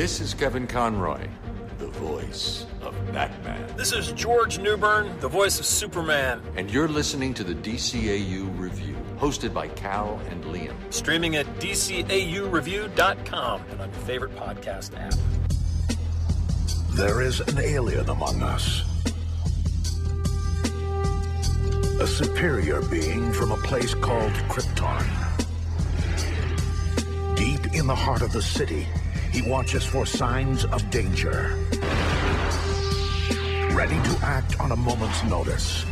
This is Kevin Conroy, the voice of Batman. This is George Newbern, the voice of Superman. And you're listening to the DCAU Review, hosted by Cal and Liam. Streaming at DCAUReview.com and on your favorite podcast app. There is an alien among us. A superior being from a place called Krypton. Deep in the heart of the city, he watches for signs of danger. Ready to act on a moment's notice.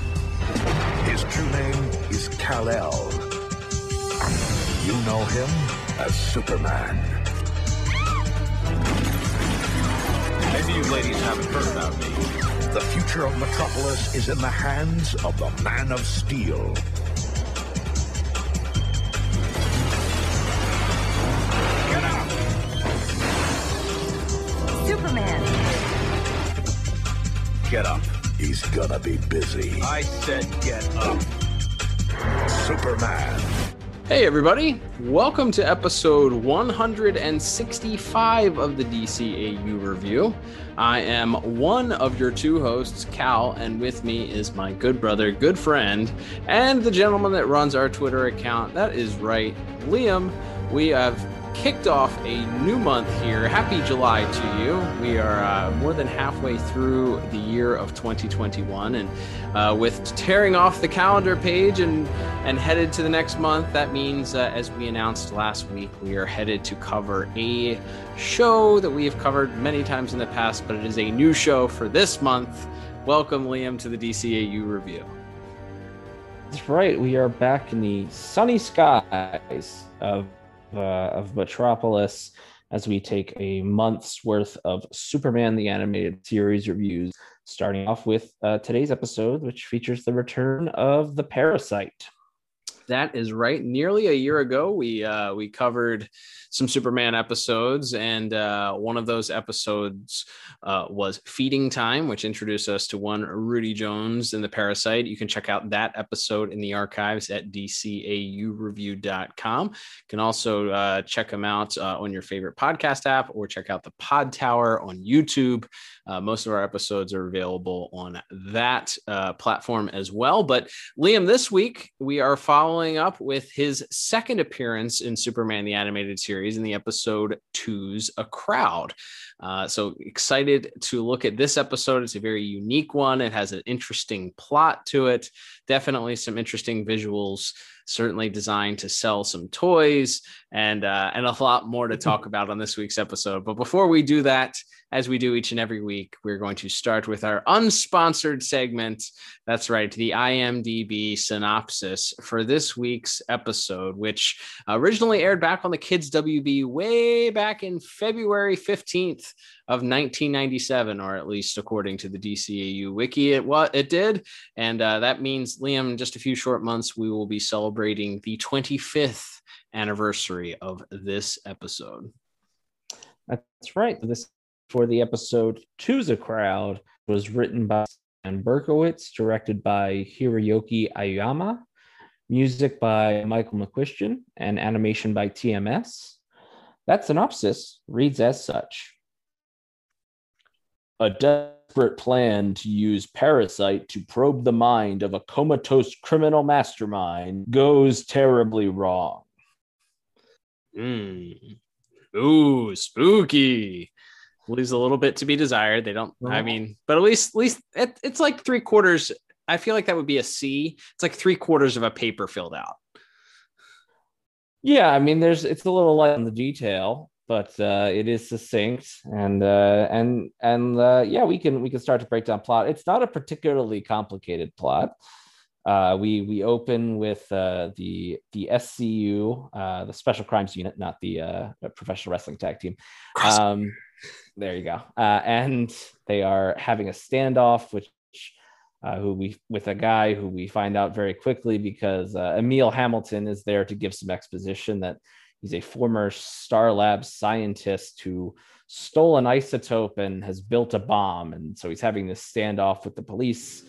His true name is Kal-El. You know him as Superman. Maybe you ladies haven't heard about me. The future of Metropolis is in the hands of the Man of Steel. Get up. He's gonna be busy. I said get up. Superman. Hey, everybody. Welcome to episode 165 of the DCAU review. I am one of your two hosts, Cal, and with me is my good brother, good friend, and the gentleman that runs our Twitter account. That is right, Liam. We have kicked off a new month here. Happy July to you. We are uh, more than halfway through the year of 2021, and uh, with tearing off the calendar page and and headed to the next month, that means, uh, as we announced last week, we are headed to cover a show that we have covered many times in the past, but it is a new show for this month. Welcome, Liam, to the DCAU review. That's right. We are back in the sunny skies of uh, of Metropolis as we take a month's worth of Superman the Animated Series reviews, starting off with uh, today's episode, which features the return of the Parasite. That is right. Nearly a year ago, we uh, we covered some Superman episodes, and uh, one of those episodes uh, was Feeding Time, which introduced us to one Rudy Jones and the Parasite. You can check out that episode in the archives at dcaureview.com. You can also uh, check them out uh, on your favorite podcast app or check out the Pod Tower on YouTube. Uh, most of our episodes are available on that uh, platform as well. But Liam, this week we are following up with his second appearance in Superman the Animated Series in the episode Two's A Crowd. Uh, so excited to look at this episode. It's a very unique one. It has an interesting plot to it. Definitely some interesting visuals. Certainly designed to sell some toys and uh, and a lot more to talk about on this week's episode. But before we do that, as we do each and every week, we're going to start with our unsponsored segment. That's right, the IMDb synopsis for this week's episode, which originally aired back on the Kids WB way back in February 15th of 1997, or at least according to the DCAU wiki, it what it did, and uh, that means Liam, in just a few short months, we will be celebrating the 25th anniversary of this episode. That's right. This for the episode Two's a Crowd was written by Stan Berkowitz, directed by Hiroyuki Ayama, music by Michael McCuistion, and animation by TMS. That synopsis reads as such A desperate plan to use Parasite to probe the mind of a comatose criminal mastermind goes terribly wrong. Mm. Ooh, spooky. Leaves a little bit to be desired. They don't, I Oh. mean, but at least, at least it, it's like three quarters. I feel like that would be a C. It's like three quarters of a paper filled out. Yeah, I mean, there's it's a little light on the detail, but uh, it is succinct, and uh, and and uh, yeah, we can we can start to break down plot. It's not a particularly complicated plot. Uh, we we open with uh, the the SCU, uh, the Special Crimes Unit, not the uh, Professional Wrestling Tag Team. Um, there you go. Uh, and they are having a standoff, which uh, who we with a guy who we find out very quickly because uh, Emil Hamilton is there to give some exposition that he's a former Star Labs scientist who stole an isotope and has built a bomb, and so he's having this standoff with the police.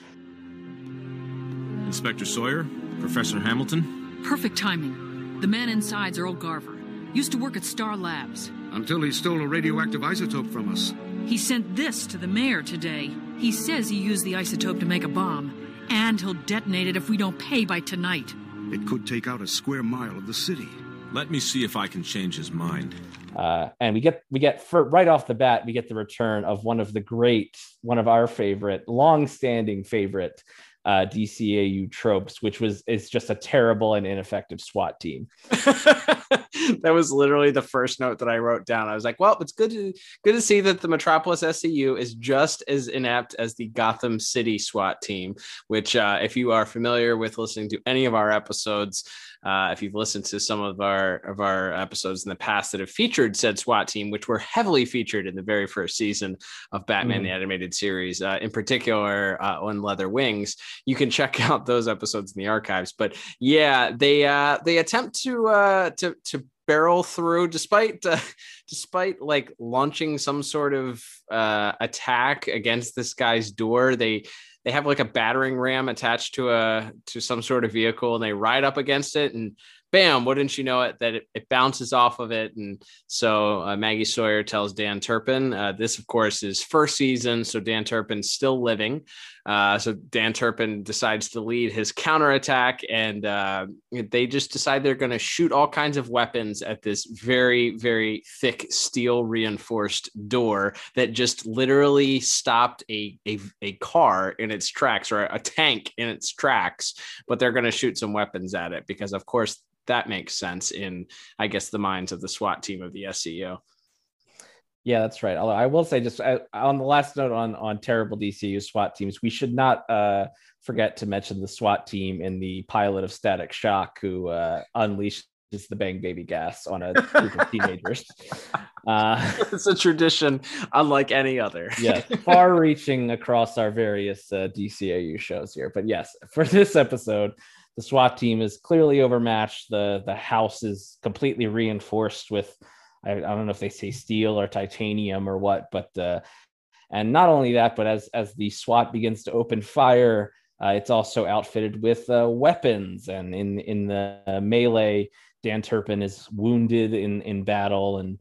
Inspector Sawyer, Professor Hamilton. Perfect timing. The man inside's Earl Garver. Used to work at Star Labs. Until he stole a radioactive isotope from us. He sent this to the mayor today. He says he used the isotope to make a bomb, and he'll detonate it if we don't pay by tonight. It could take out a square mile of the city. Let me see if I can change his mind. Uh, and we get we get for, right off the bat we get the return of one of the great one of our favorite long-standing favorite uh, DCAU tropes, which was is just a terrible and ineffective SWAT team. that was literally the first note that I wrote down. I was like, "Well, it's good to good to see that the Metropolis SCU is just as inept as the Gotham City SWAT team." Which, uh, if you are familiar with listening to any of our episodes, uh, if you've listened to some of our of our episodes in the past that have featured said SWAT team, which were heavily featured in the very first season of Batman mm. the Animated Series, uh, in particular uh, on Leather Wings, you can check out those episodes in the archives. But yeah, they uh, they attempt to uh, to to barrel through despite uh, despite like launching some sort of uh, attack against this guy's door they they have like a battering ram attached to a to some sort of vehicle and they ride up against it and bam, wouldn't you know it, that it, it bounces off of it. And so uh, Maggie Sawyer tells Dan Turpin, uh, this, of course, is first season. So Dan Turpin's still living. Uh, so Dan Turpin decides to lead his counterattack, and uh, they just decide they're going to shoot all kinds of weapons at this very, very thick steel reinforced door that just literally stopped a, a, a car in its tracks or a tank in its tracks. But they're going to shoot some weapons at it because, of course, that makes sense in, I guess, the minds of the SWAT team of the SCU. Yeah, that's right. I will say just uh, on the last note on on terrible DCU SWAT teams, we should not uh, forget to mention the SWAT team in the pilot of Static Shock who uh, unleashed the bang baby gas on a group of teenagers. Uh, it's a tradition unlike any other. yes, far reaching across our various uh, DCAU shows here. But yes, for this episode, the SWAT team is clearly overmatched. The the house is completely reinforced with I, I don't know if they say steel or titanium or what, but uh, and not only that, but as as the SWAT begins to open fire, uh, it's also outfitted with uh, weapons. And in in the melee, Dan Turpin is wounded in in battle and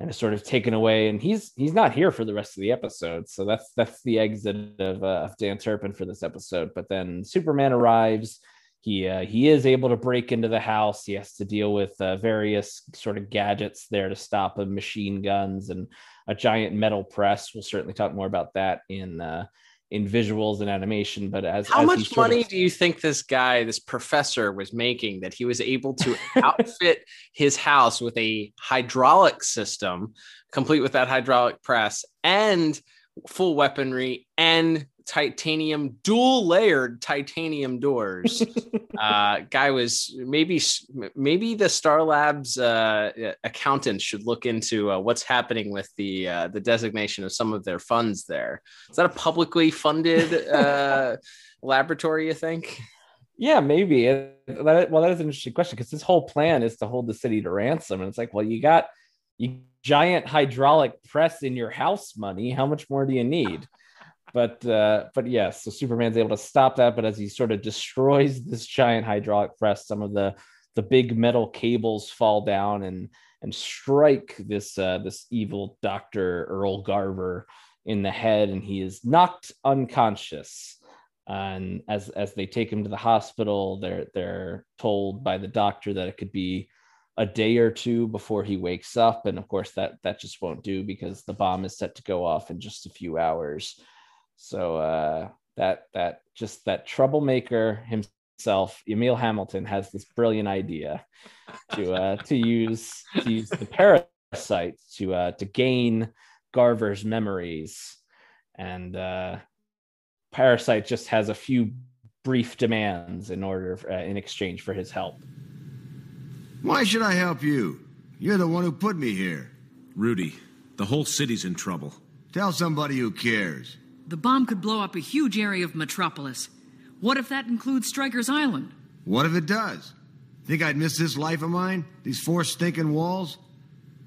and is sort of taken away. And he's he's not here for the rest of the episode. So that's that's the exit of, uh, of Dan Turpin for this episode. But then Superman arrives he uh, he is able to break into the house. He has to deal with uh, various sort of gadgets there to stop him, machine guns and a giant metal press. We'll certainly talk more about that in uh, in visuals and animation. But as how as much money of... do you think this guy, this professor, was making that he was able to outfit his house with a hydraulic system, complete with that hydraulic press and full weaponry and titanium dual layered titanium doors. Uh guy was maybe maybe the star labs uh accountants should look into uh, what's happening with the uh the designation of some of their funds there. Is that a publicly funded uh laboratory you think? Yeah maybe. That, well that is an interesting question because this whole plan is to hold the city to ransom. And it's like well you got you giant hydraulic press in your house money. How much more do you need but uh, but yes, so Superman's able to stop that. But as he sort of destroys this giant hydraulic press, some of the the big metal cables fall down and and strike this uh, this evil Doctor Earl Garver in the head, and he is knocked unconscious. And as as they take him to the hospital, they're they're told by the doctor that it could be a day or two before he wakes up, and of course that that just won't do because the bomb is set to go off in just a few hours. So uh, that that just that troublemaker himself, Emil Hamilton, has this brilliant idea to uh, to use to use the parasite to uh, to gain Garver's memories, and uh, Parasite just has a few brief demands in order uh, in exchange for his help. Why should I help you? You're the one who put me here. Rudy, the whole city's in trouble. Tell somebody who cares. The bomb could blow up a huge area of Metropolis. What if that includes Stryker's Island? What if it does? Think I'd miss this life of mine? These four stinking walls?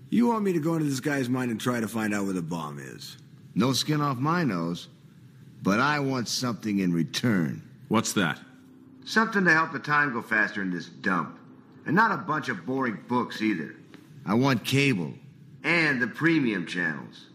You want me to go into this guy's mind and try to find out where the bomb is? No skin off my nose. But I want something in return. What's that? Something to help the time go faster in this dump. And not a bunch of boring books either. I want cable and the premium channels.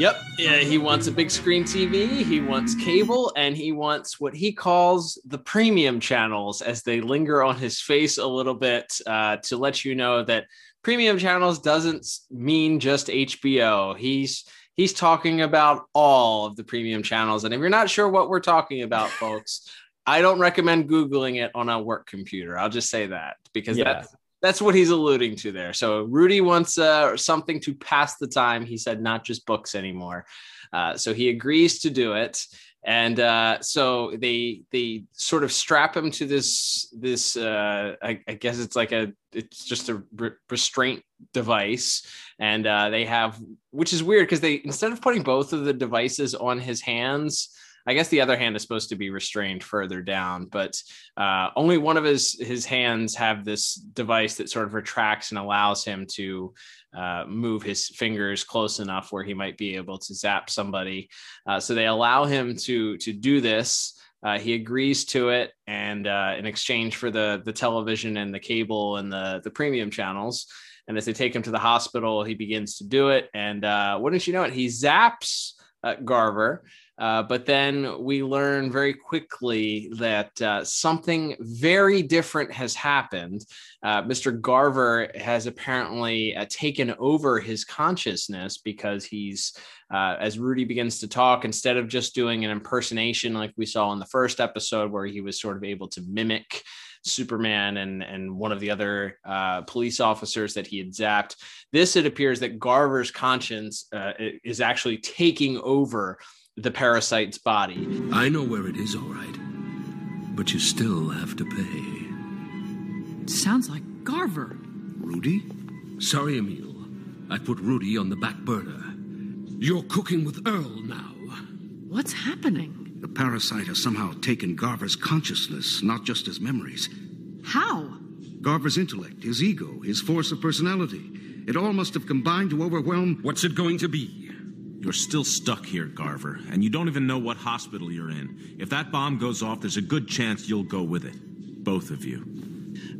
Yep. Yeah, he wants a big screen TV, he wants cable, and he wants what he calls the premium channels as they linger on his face a little bit uh, to let you know that premium channels doesn't mean just HBO. He's he's talking about all of the premium channels. And if you're not sure what we're talking about, folks, I don't recommend Googling it on a work computer. I'll just say that because Yeah. that's that's what he's alluding to there. So Rudy wants uh, something to pass the time. He said not just books anymore. Uh, so he agrees to do it, and uh, so they they sort of strap him to this this uh, I, I guess it's like a it's just a re- restraint device, and uh, they have which is weird because they instead of putting both of the devices on his hands. I guess the other hand is supposed to be restrained further down, but uh, only one of his his hands have this device that sort of retracts and allows him to uh, move his fingers close enough where he might be able to zap somebody. Uh, so they allow him to to do this. Uh, he agrees to it, and uh, in exchange for the the television and the cable and the the premium channels. And as they take him to the hospital, he begins to do it. And uh, wouldn't you know it, he zaps uh, Garver. Uh, but then we learn very quickly that uh, something very different has happened. Uh, Mr. Garver has apparently uh, taken over his consciousness because he's, uh, as Rudy begins to talk, instead of just doing an impersonation like we saw in the first episode, where he was sort of able to mimic Superman and and one of the other uh, police officers that he had zapped. This it appears that Garver's conscience uh, is actually taking over the parasite's body. I know where it is, all right. But you still have to pay. Sounds like Garver. Rudy? Sorry, Emil. I put Rudy on the back burner. You're cooking with Earl now. What's happening? The parasite has somehow taken Garver's consciousness, not just his memories. How? Garver's intellect, his ego, his force of personality. It all must have combined to overwhelm. What's it going to be? You're still stuck here, Garver, and you don't even know what hospital you're in. If that bomb goes off, there's a good chance you'll go with it. Both of you.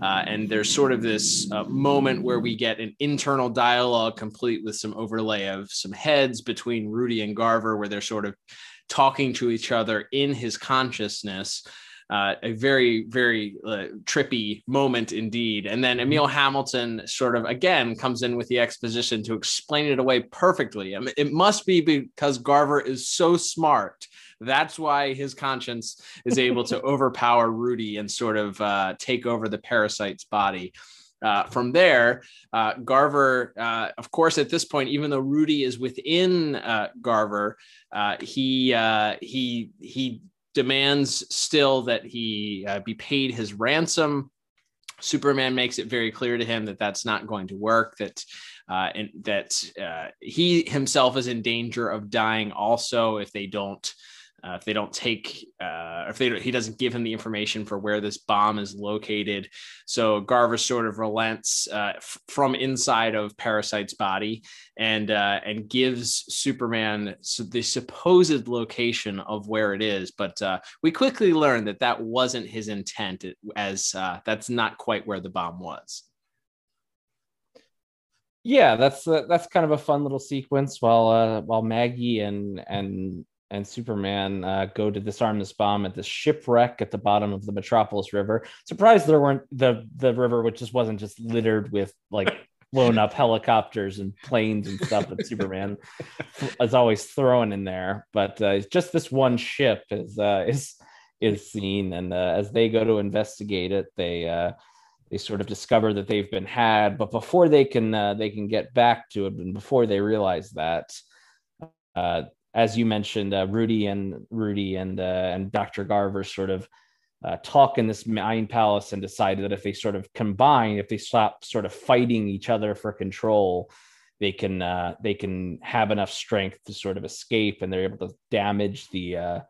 Uh, and there's sort of this uh, moment where we get an internal dialogue complete with some overlay of some heads between Rudy and Garver, where they're sort of talking to each other in his consciousness. Uh, a very, very uh, trippy moment indeed. And then Emil Hamilton sort of again comes in with the exposition to explain it away perfectly. I mean, it must be because Garver is so smart. That's why his conscience is able to overpower Rudy and sort of uh, take over the parasite's body. Uh, from there, uh, Garver, uh, of course, at this point, even though Rudy is within uh, Garver, uh, he uh, he he demands still that he uh, be paid his ransom. Superman makes it very clear to him that that's not going to work. That uh, and that uh, he himself is in danger of dying also if they don't uh, if they don't take uh, if they he doesn't give him the information for where this bomb is located. So garver sort of relents uh, f- from inside of parasite's body and uh, and gives superman the supposed location of where it is. But uh, we quickly learn that that wasn't his intent. As uh, that's not quite where the bomb was. Yeah that's that's kind of a fun little sequence while while maggie and and and superman uh, go to disarm this bomb at the shipwreck at the bottom of the metropolis river. Surprised there weren't the the river which just wasn't just littered with like blown up helicopters and planes and stuff that superman is always throwing in there. But uh, just this one ship is uh is is seen and uh, as they go to investigate it they uh they sort of discover that they've been had. But before they can uh, they can get back to it and before they realize that uh, as you mentioned uh, rudy and rudy and uh, and dr garver sort of uh, talk in this mind palace and decide that if they sort of combine if they stop sort of fighting each other for control they can uh, they can have enough strength to sort of escape and they're able to damage the uh,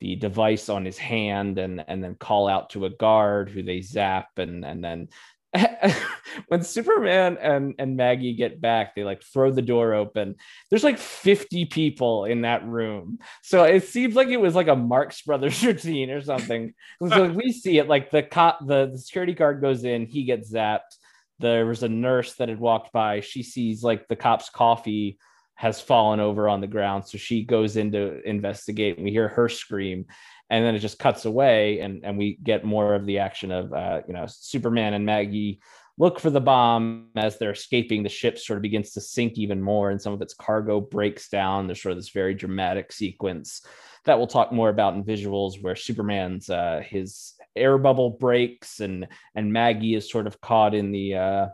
the device on his hand and and then call out to a guard who they zap and and then when Superman and and Maggie get back, they like throw the door open. There's like 50 people in that room, so it seems like it was like a Marx Brothers routine or something. so we see it like the cop, the, the security guard goes in, he gets zapped. there was a nurse that had walked by. She sees like the cop's coffee has fallen over on the ground. So she goes in to investigate and we hear her scream. And then it just cuts away and, and we get more of the action of, uh, you know, Superman and Maggie look for the bomb as they're escaping. The ship sort of begins to sink even more and some of its cargo breaks down. There's sort of this very dramatic sequence that we'll talk more about in visuals where Superman's, uh, his air bubble breaks and, and Maggie is sort of caught in the, uh,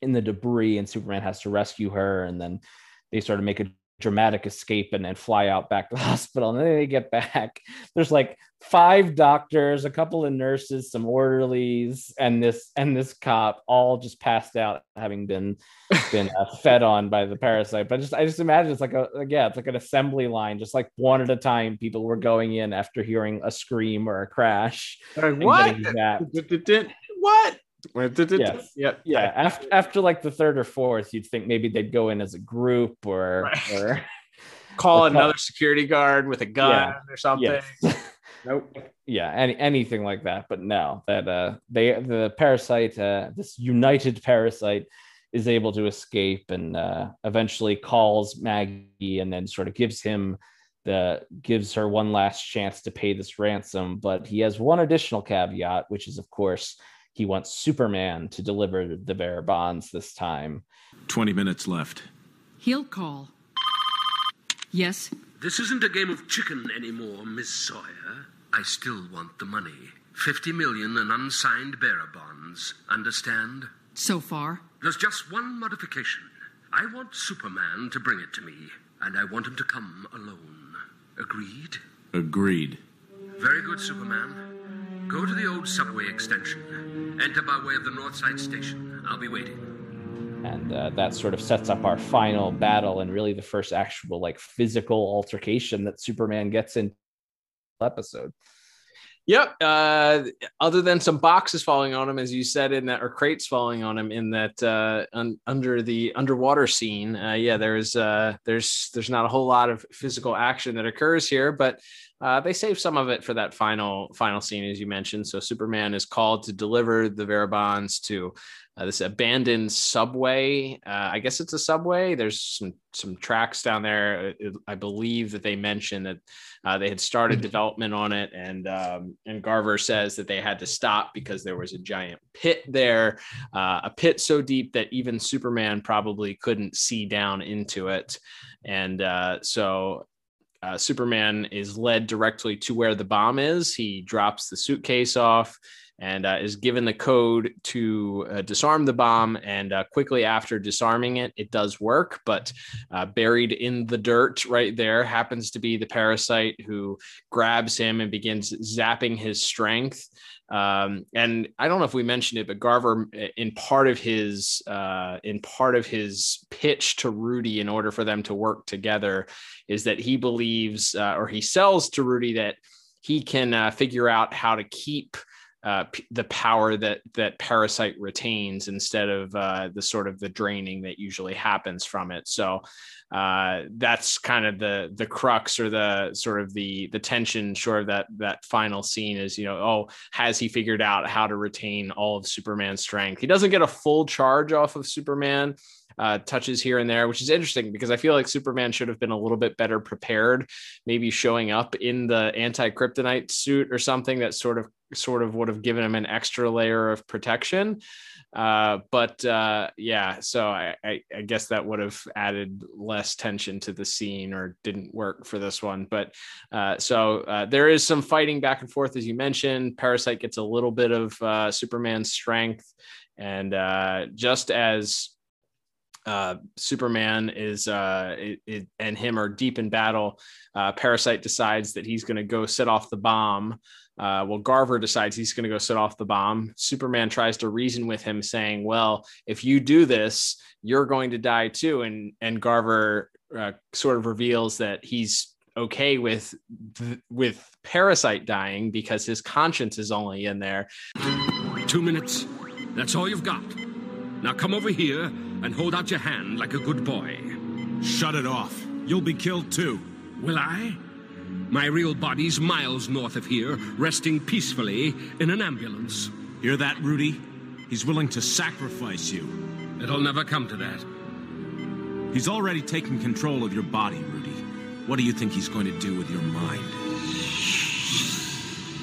in the debris and Superman has to rescue her. And then they sort of make a dramatic escape and then fly out back to the hospital. And then they get back. There's like five doctors, a couple of nurses, some orderlies, and this and this cop all just passed out, having been been uh, fed on by the parasite. But just I just imagine it's like a yeah, it's like an assembly line, just like one at a time. People were going in after hearing a scream or a crash. Like, what? What? Yes. Yep. Yeah. After after like the third or fourth, you'd think maybe they'd go in as a group or Right. or Call or another security guard with a gun Yeah. or something. Yes. Nope. yeah, any anything like that. But no, that uh they the parasite, uh this united parasite is able to escape and uh eventually calls Maggie and then sort of gives him the gives her one last chance to pay this ransom. But he has one additional caveat, which is of course he wants Superman to deliver the bearer bonds this time. 20 minutes left. He'll call. Yes? This isn't a game of chicken anymore, Miss Sawyer. I still want the money. 50 million in unsigned bearer bonds. Understand? So far. There's just one modification. I want Superman to bring it to me, and I want him to come alone. Agreed? Agreed. Very good, Superman. Go to the old subway extension. Enter by way of the Northside Station. I'll be waiting. and uh, that sort of sets up our final battle and really the first actual like physical altercation that superman gets in episode Yep. Uh, other than some boxes falling on him, as you said, in that, or crates falling on him in that uh, un- under the underwater scene. Uh, yeah, there's uh, there's there's not a whole lot of physical action that occurs here, but uh, they save some of it for that final final scene, as you mentioned. So Superman is called to deliver the bearer bonds to uh, this abandoned subway. Uh, I guess it's a subway. There's some some tracks down there. I believe that they mentioned that uh, they had started development on it, and um, and Garver says that they had to stop because there was a giant pit there, uh, a pit so deep that even Superman probably couldn't see down into it, and uh, so uh, Superman is led directly to where the bomb is. He drops the suitcase off and uh, is given the code to uh, disarm the bomb. And uh, quickly after disarming it, it does work. But uh, buried in the dirt right there happens to be the parasite who grabs him and begins zapping his strength. Um, and I don't know if we mentioned it, but Garver, in part of his uh, in part of his pitch to Rudy, in order for them to work together, is that he believes uh, or he sells to Rudy that he can uh, figure out how to keep uh, p- the power that that parasite retains instead of uh, the sort of the draining that usually happens from it. So uh, that's kind of the the crux or the sort of the the tension. Sure, of that that final scene is you know oh has he figured out how to retain all of Superman's strength? He doesn't get a full charge off of Superman. Uh, touches here and there, which is interesting because I feel like Superman should have been a little bit better prepared, maybe showing up in the anti kryptonite suit or something that sort of sort of would have given him an extra layer of protection. Uh, but uh, yeah, so I, I, I guess that would have added less tension to the scene or didn't work for this one. But uh, so uh, there is some fighting back and forth, as you mentioned. Parasite gets a little bit of uh, Superman's strength. And uh, just as uh, Superman is uh, it, it, and him are deep in battle. Uh, Parasite decides that he's going to go set off the bomb. Uh, well, Garver decides he's going to go set off the bomb. Superman tries to reason with him, saying, "Well, if you do this, you're going to die too." And and Garver uh, sort of reveals that he's okay with with Parasite dying because his conscience is only in there. Two minutes. That's all you've got. Now come over here and hold out your hand like a good boy. Shut it off. You'll be killed too. Will I? My real body's miles north of here, resting peacefully in an ambulance. Hear that, Rudy? He's willing to sacrifice you. It'll never come to that. He's already taken control of your body, Rudy. What do you think he's going to do with your mind?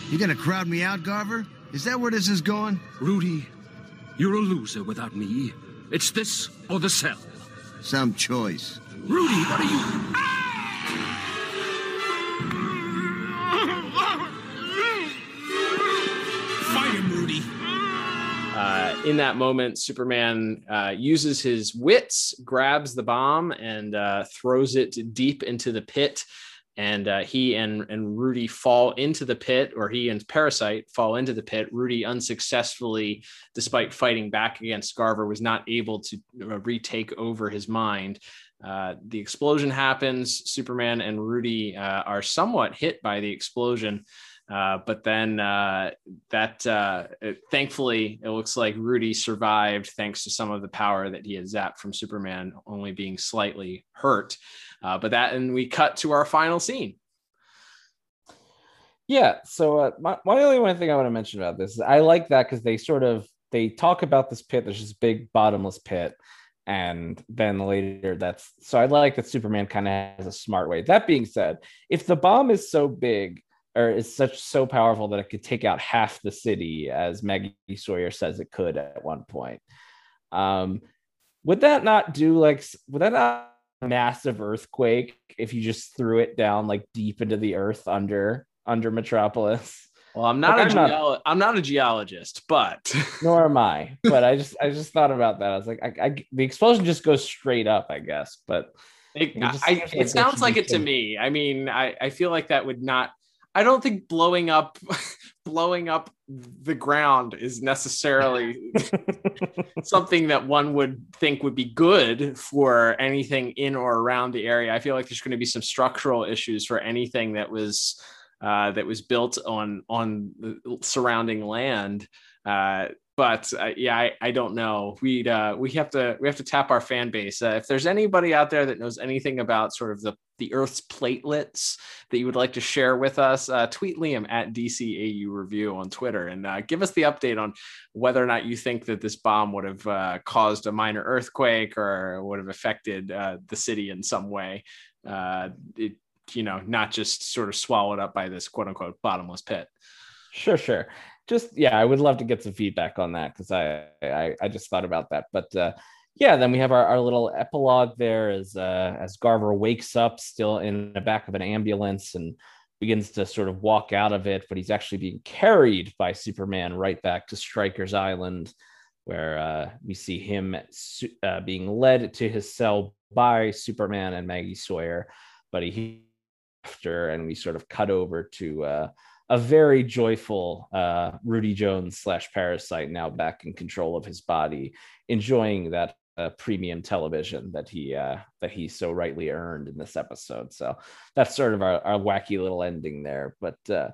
You gonna crowd me out, Garver? Is that where this is going? Rudy, you're a loser without me. It's this or the cell. Some choice. Rudy, what are you? In that moment, Superman uh, uses his wits, grabs the bomb, and uh, throws it deep into the pit. And uh, he and, and Rudy fall into the pit, or he and Parasite fall into the pit. Rudy unsuccessfully, despite fighting back against Garver, was not able to uh, retake over his mind. Uh, the explosion happens. Superman and Rudy uh, are somewhat hit by the explosion. Uh, but then uh, that uh, it, thankfully it looks like Rudy survived thanks to some of the power that he had zapped from Superman, only being slightly hurt. Uh, but that and we cut to our final scene. Yeah. So uh, my, my only one thing I want to mention about this is I like that because they sort of they talk about this pit. There's this big bottomless pit, and then later that's so I like that Superman kind of has a smart way. That being said, if the bomb is so big or is such so powerful that it could take out half the city, as Maggie Sawyer says it could at one point, um, would that not do like would that not massive earthquake if you just threw it down like deep into the earth under under Metropolis? Well, I'm not Like, a I'm geolo- I'm not a geologist, but nor am I. But I just I just thought about that. I was like, I, I the explosion just goes straight up, I guess. But It, I, it sounds like it to me. I mean, I, I feel like that would not. I don't think blowing up, blowing up the ground is necessarily something that one would think would be good for anything in or around the area. I feel like there's going to be some structural issues for anything that was uh, that was built on on the surrounding land. Uh, but uh, yeah, I, I don't know. We'd uh, we have to we have to tap our fan base. Uh, if there's anybody out there that knows anything about sort of the the Earth's platelets that you would like to share with us, uh, tweet Liam at DCAU Review on Twitter and uh, give us the update on whether or not you think that this bomb would have uh, caused a minor earthquake or would have affected the city in some way. It, you know, not just sort of swallowed up by this quote unquote bottomless pit. Sure, sure. Just yeah, I would love to get some feedback on that because I, I I just thought about that. But uh, yeah, then we have our, our little epilogue there as uh, as Garver wakes up still in the back of an ambulance and begins to sort of walk out of it, but he's actually being carried by Superman right back to Stryker's Island, where uh, we see him uh, being led to his cell by Superman and Maggie Sawyer, but he after and we sort of cut over to uh, a very joyful uh, Rudy Jones slash Parasite now back in control of his body, enjoying that uh, premium television that he uh, that he so rightly earned in this episode. So that's sort of our, our wacky little ending there. But uh,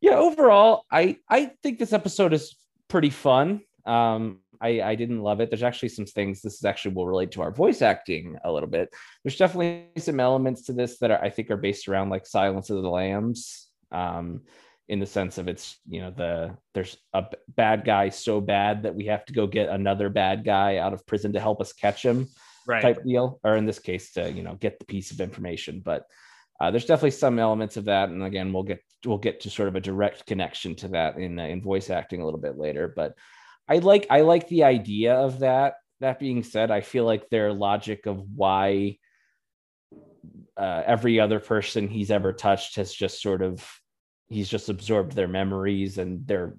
yeah, overall, I I think this episode is pretty fun. Um, I, I didn't love it. There's actually some things. This is actually will relate to our voice acting a little bit. There's definitely some elements to this that are, I think are based around like Silence of the Lambs, um, in the sense of it's you know the there's a bad guy so bad that we have to go get another bad guy out of prison to help us catch him, Right. type deal. Or in this case, to you know get the piece of information. But uh, there's definitely some elements of that, and again, we'll get we'll get to sort of a direct connection to that in uh, in voice acting a little bit later. But I like I like the idea of that. That being said, I feel like their logic of why uh, every other person he's ever touched has just sort of he's just absorbed their memories and their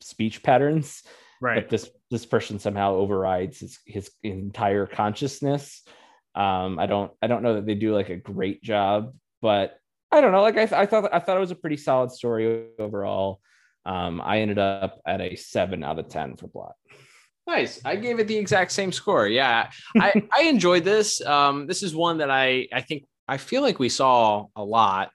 speech patterns. Right. But this this person somehow overrides his his entire consciousness. Um, I don't I don't know that they do like a great job, but I don't know. Like I, I thought I thought it was a pretty solid story overall. Um, I ended up at a seven out of ten for plot. Nice. I gave it the exact same score. Yeah, I I enjoyed this. Um, this is one that I I think I feel like we saw a lot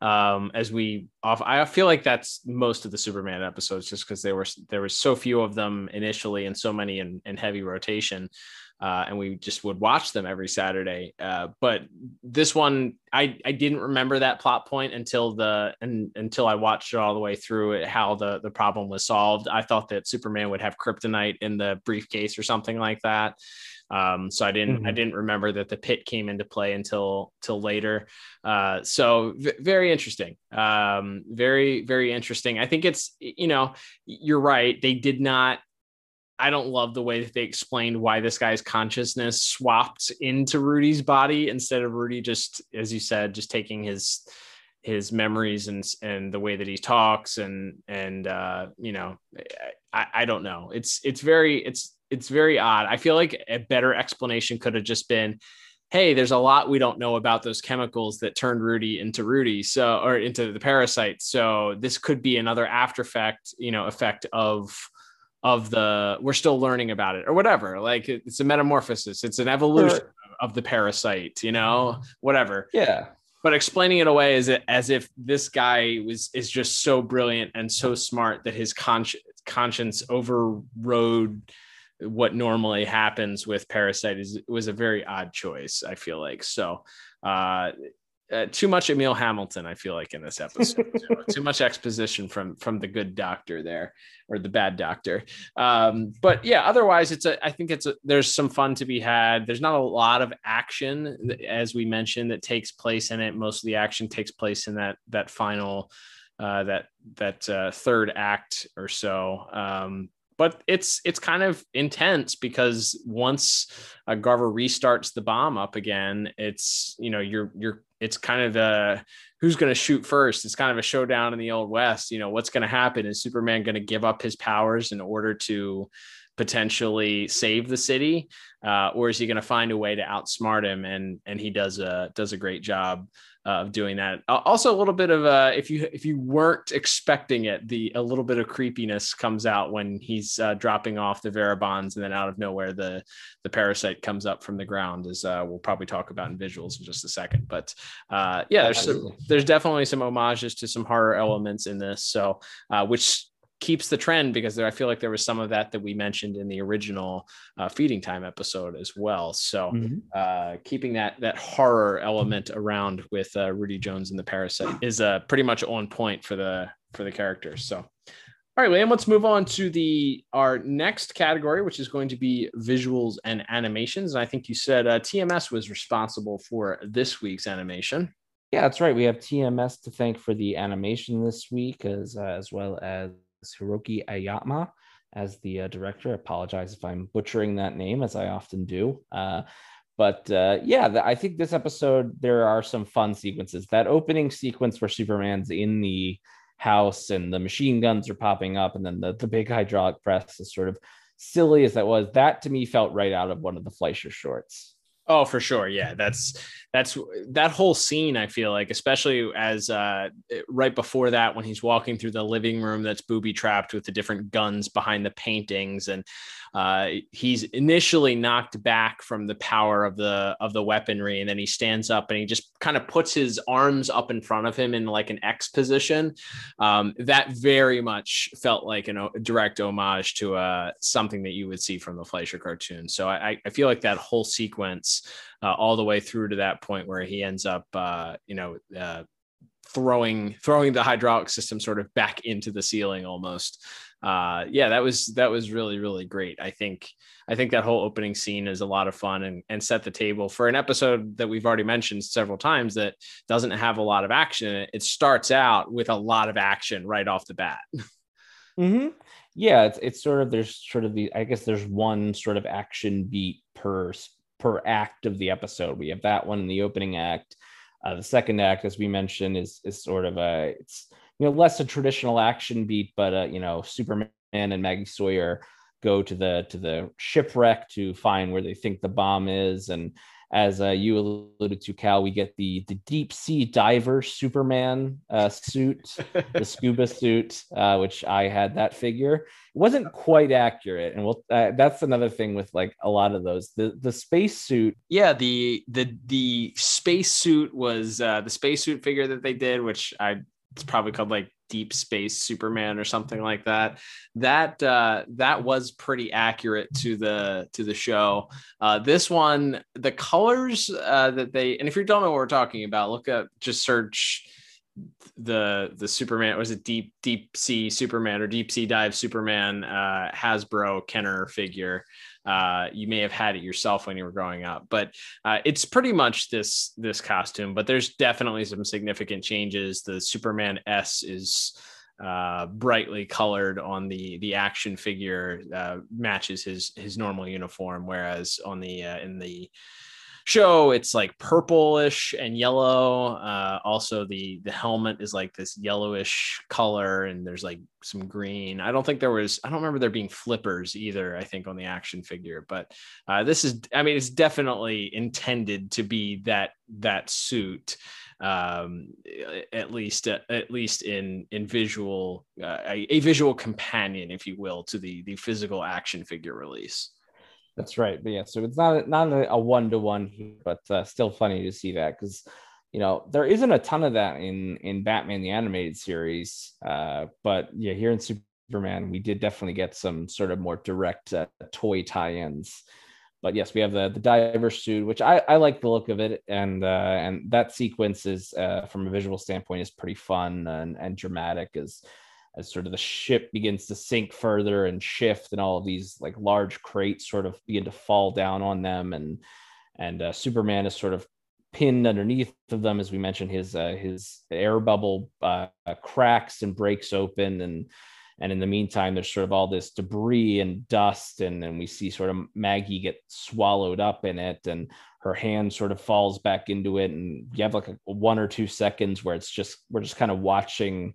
um as we off i feel like that's most of the superman episodes just because there were there were so few of them initially and so many in, in heavy rotation uh, and we just would watch them every Saturday. Uh, but this one, I I didn't remember that plot point until the and until I watched it all the way through it, how the the problem was solved. I thought that Superman would have kryptonite in the briefcase or something like that. Um, so I didn't mm-hmm. I didn't remember that the pit came into play until till later. Uh, so v- very interesting. Um, very very interesting. I think it's you know you're right. They did not I don't love the way that they explained why this guy's consciousness swapped into Rudy's body instead of Rudy just, as you said, just taking his his memories and and the way that he talks and and uh, you know, I, I don't know. It's it's very it's it's very odd. I feel like a better explanation could have just been, hey, there's a lot we don't know about those chemicals that turned Rudy into Rudy, so or into the parasite. So this could be another after effect, you know, effect of of the we're still learning about it or whatever. Like it's a metamorphosis. It's an evolution sure. of the parasite you know whatever. Yeah. But explaining it away as, as if this guy was is just so brilliant and so smart that his conscience conscience overrode what normally happens with parasite is was a very odd choice i feel like. So uh uh, too much Emil Hamilton, I feel like in this episode. too, too, much exposition from from the good doctor there, or the bad doctor. Um, but yeah, otherwise, it's a. I think it's a, there's some fun to be had. There's not a lot of action, as we mentioned, that takes place in it. Most of the action takes place in that that final, uh, that that uh, third act or so. Um, but it's it's kind of intense because once uh, Garver restarts the bomb up again, it's you know you're you're it's kind of the who's going to shoot first. It's kind of a showdown in the old west. You know what's going to happen? Is Superman going to give up his powers in order to potentially save the city, uh, or is he going to find a way to outsmart him? And and he does a does a great job of doing that. Also, a little bit of uh, if you if you weren't expecting it, the a little bit of creepiness comes out when he's uh, dropping off the bearer bonds, and then out of nowhere the the parasite comes up from the ground. As uh, we'll probably talk about in visuals in just a second. But uh, yeah, there's some, there's definitely some homages to some horror elements in this. So uh, which keeps the trend because there, I feel like there was some of that that we mentioned in the original uh, feeding time episode as well. So mm-hmm. uh, keeping that that horror element around with uh, Rudy Jones and the Parasite is uh, pretty much on point for the for the characters. So. All right, Liam, let's move on to the our next category, which is going to be visuals and animations. And I think you said uh, TMS was responsible for this week's animation. Yeah, that's right. We have TMS to thank for the animation this week, as uh, as well as Hiroki Ayama as the uh, director. I apologize if I'm butchering that name, as I often do. Uh, but uh, yeah, the, I think this episode there are some fun sequences. That opening sequence where Superman's in the house and the machine guns are popping up, and then the, the big hydraulic press is sort of silly as that was. That to me felt right out of one of the Fleischer shorts. Oh, for sure. Yeah, that's that's that whole scene. I feel like, especially as uh, right before that, when he's walking through the living room that's booby trapped with the different guns behind the paintings, and uh, he's initially knocked back from the power of the of the weaponry, and then he stands up and he just kind of puts his arms up in front of him in like an X position. Um, that very much felt like an, a direct homage to uh, something that you would see from the Fleischer cartoon. So I, I feel like that whole sequence, uh, all the way through to that point where he ends up, uh, you know uh, throwing throwing the hydraulic system sort of back into the ceiling almost uh, yeah, that was that was really really great. I think I think that whole opening scene is a lot of fun and and set the table for an episode that we've already mentioned several times that doesn't have a lot of action. It starts out with a lot of action right off the bat. Mm-hmm. Yeah, it's it's sort of there's sort of the I guess there's one sort of action beat per per act of the episode. We have that one in the opening act. Uh, the second act, as we mentioned, is is sort of a it's you know less a traditional action beat, but uh, you know Superman and Maggie Sawyer go to the to the shipwreck to find where they think the bomb is, and as uh, you alluded to, Cal, we get the the deep sea diver Superman uh, suit, the scuba suit, uh, which I had that figure. It wasn't quite accurate, and we'll, uh, that's another thing with like a lot of those. The the space suit, yeah, the the the space suit was uh, the space suit figure that they did, which I it's probably called like deep space Superman or something like that. That uh, that was pretty accurate to the to the show. Uh, this one, the colors uh, that they and if you don't know what we're talking about, look up just search the the Superman was it deep deep sea Superman or deep sea dive Superman uh, Hasbro Kenner figure. Uh, you may have had it yourself when you were growing up, but uh, it's pretty much this this costume. But there's definitely some significant changes. The Superman S is uh, brightly colored on the the action figure, uh, matches his his normal uniform, whereas on the uh, in the show it's like purplish and yellow uh, also the the helmet is like this yellowish color and there's like some green. I don't think there was i don't remember there being flippers either i think on the action figure but uh, this is i mean it's definitely intended to be that that suit um at least uh, at least in in visual uh, a, a visual companion if you will to the the physical action figure release that's right. But yeah, so it's not not a one to one, but uh, still funny to see that because you know there isn't a ton of that in in Batman the animated series. Uh, but yeah, here in Superman, we did definitely get some sort of more direct uh, toy tie-ins. But yes, we have the the diver suit, which I, I like the look of it, and uh, and that sequence is uh, from a visual standpoint is pretty fun and, and dramatic as as sort of the ship begins to sink further and shift and all of these like large crates sort of begin to fall down on them. And and uh, superman is sort of pinned underneath of them as we mentioned his uh, his air bubble uh, cracks and breaks open. And and in the meantime there's sort of all this debris and dust. And then we see sort of maggie get swallowed up in it and her hand sort of falls back into it. And you have like a, one or two seconds where it's just we're just kind of watching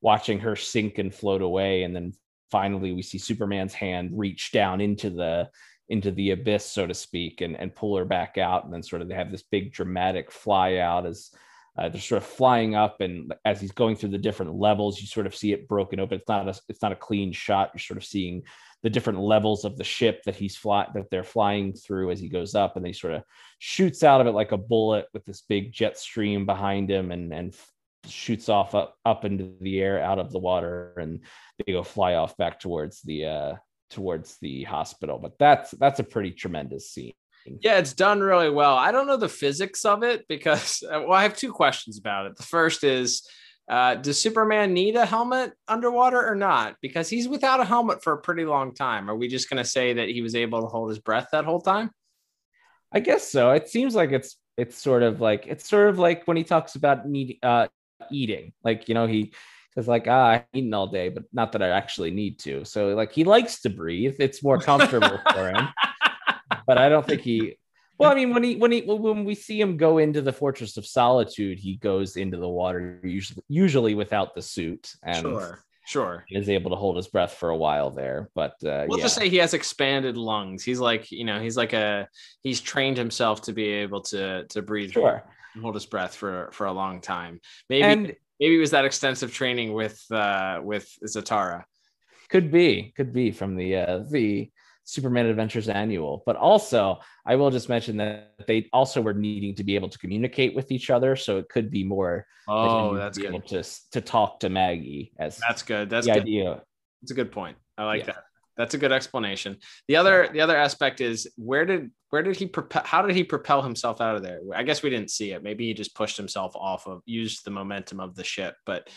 watching her sink and float away and then finally we see superman's hand reach down into the into the abyss so to speak and, and pull her back out. And then sort of they have this big dramatic fly out as uh, they're sort of flying up and as he's going through the different levels you sort of see it broken open. It's not a it's not a clean shot. You're sort of seeing the different levels of the ship that he's fly that they're flying through as he goes up and he sort of shoots out of it like a bullet with this big jet stream behind him and and shoots off up, up into the air out of the water and they go fly off back towards the uh towards the hospital but that's that's a pretty tremendous scene yeah it's done really well i don't know the physics of it because uh, well i have two questions about it the first is uh, does Superman need a helmet underwater or not? Because he's without a helmet for a pretty long time. Are we just going to say that he was able to hold his breath that whole time? I guess so. It seems like it's it's sort of like it's sort of like when he talks about need uh, eating. Like, you know, he says like, ah, I've eaten all day, but not that I actually need to. So like he likes to breathe. It's more comfortable for him. But I don't think he well, I mean, when he when he when we see him go into the Fortress of Solitude, he goes into the water usually usually without the suit and sure, sure, is able to hold his breath for a while there. But uh, we'll yeah. just say he has expanded lungs. He's like you know he's like a he's trained himself to be able to to breathe. Sure hold his breath for for a long time. Maybe and, maybe it was that extensive training with uh with Zatara. Could be, could be from the uh the Superman Adventures annual. But also, I will just mention that they also were needing to be able to communicate with each other, so it could be more. Oh, that that's good. Able to to talk to Maggie as that's good. That's the good. idea. It's a good point. I like yeah. that. That's a good explanation. The other the other aspect is where did where did he propel how did he propel himself out of there? I guess we didn't see it. Maybe he just pushed himself off of used the momentum of the ship, but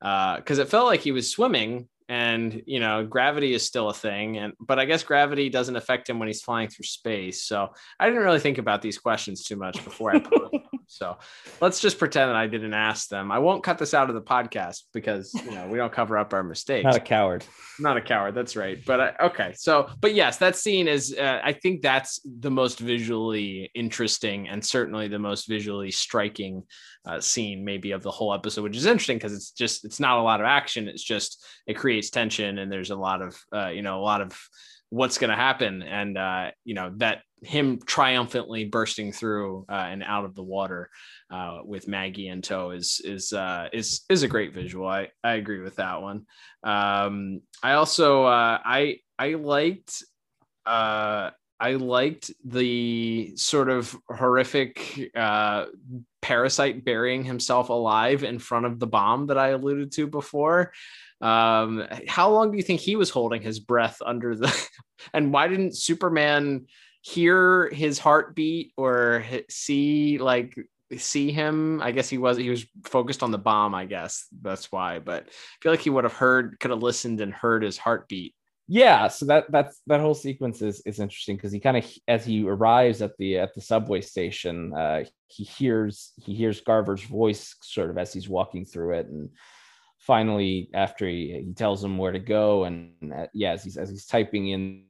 because uh, it felt like he was swimming and you know gravity is still a thing and but i guess gravity doesn't affect him when he's flying through space so i didn't really think about these questions too much before i posed them so let's just pretend that i didn't ask them. I won't cut this out of the podcast because you know we don't cover up our mistakes. Not a coward. Not a coward that's right. But uh, okay. So but yes that scene is uh, i think that's the most visually interesting and certainly the most visually striking uh, scene maybe of the whole episode which is interesting because it's just it's not a lot of action. It's just it creates creates tension and there's a lot of uh, you know a lot of what's going to happen and uh, you know that him triumphantly bursting through uh, and out of the water uh, with Maggie in tow is is uh, is is a great visual. I I agree with that one. Um, I also uh, I I liked uh, I liked the sort of horrific uh, parasite burying himself alive in front of the bomb that I alluded to before. Um, how long do you think he was holding his breath under the? and why didn't Superman hear his heartbeat or see like see him. I guess he was he was focused on the bomb. I guess that's why. But I feel like he would have heard, could have listened and heard his heartbeat. Yeah, so that that's that whole sequence is is interesting because he kind of as he arrives at the at the subway station, uh, he hears he hears Garver's voice sort of as he's walking through it, and finally after he, he tells him where to go, and uh, yeah, as he's as he's typing in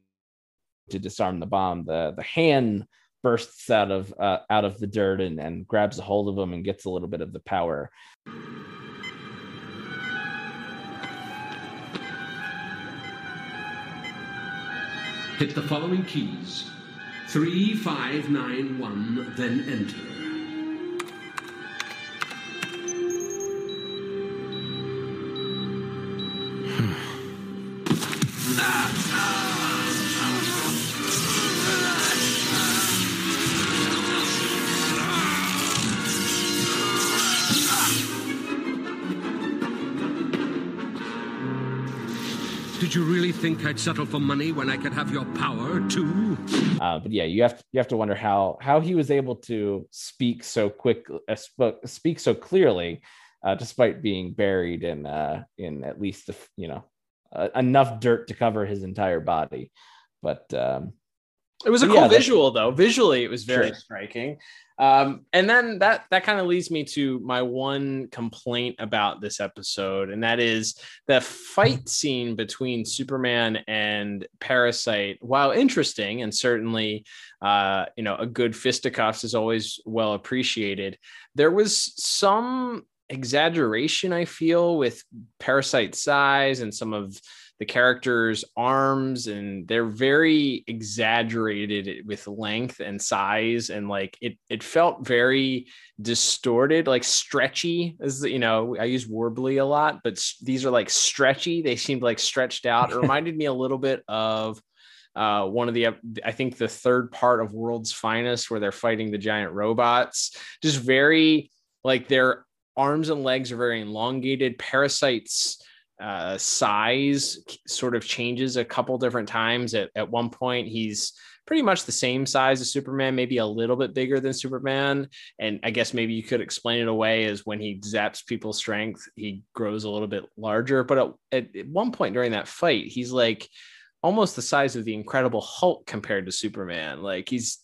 to disarm the bomb, the the hand bursts out of uh, out of the dirt and, and grabs a hold of him and gets a little bit of the power. Hit the following keys. 3591, then enter. Think I'd settle for money when I could have your power too? Uh, but yeah, you have to, you have to wonder how how he was able to speak so quick, uh, sp- speak so clearly, uh, despite being buried in uh, in at least you know uh, enough dirt to cover his entire body. But um, it was a cool yeah, visual, though. Visually, it was very sure. striking. Um, and then that that kind of leads me to my one complaint about this episode, and that is the fight scene between Superman and Parasite. While interesting and certainly, uh, you know, a good fisticuffs is always well appreciated. There was some exaggeration I feel with Parasite size and some of the characters' arms, and they're very exaggerated with length and size, and like it it felt very distorted, like stretchy. As you know, I use warbly a lot, but these are like stretchy. They seemed like stretched out. It reminded me a little bit of uh, one of the I think the third part of World's Finest where they're fighting the giant robots. Just very like their arms and legs are very elongated. Parasites uh, size sort of changes a couple different times. At, at one point, he's pretty much the same size as Superman, maybe a little bit bigger than Superman. And I guess maybe you could explain it away as when he zaps people's strength, he grows a little bit larger. But at, at one point during that fight, he's like almost the size of the Incredible Hulk compared to Superman. Like he's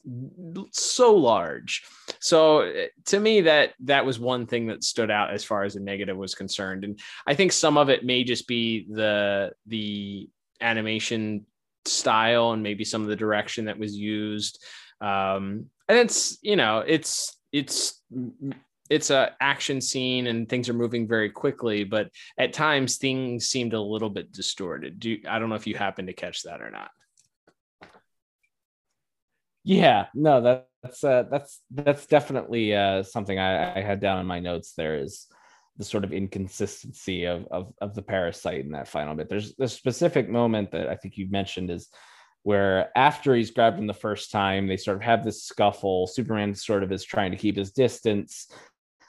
so large. So eh, to me, that that was one thing that stood out as far as the negative was concerned. And I think some of it may just be the the animation style and maybe some of the direction that was used. Um, and it's you know it's it's it's a action scene and things are moving very quickly but at times things seemed a little bit distorted do i don't know if you happen to catch that or not yeah no that, that's uh, that's that's definitely uh, something I, I had down in my notes there is the sort of inconsistency of, of of the parasite in that final bit there's a specific moment that i think you mentioned is where after he's grabbed him the first time they sort of have this scuffle superman sort of is trying to keep his distance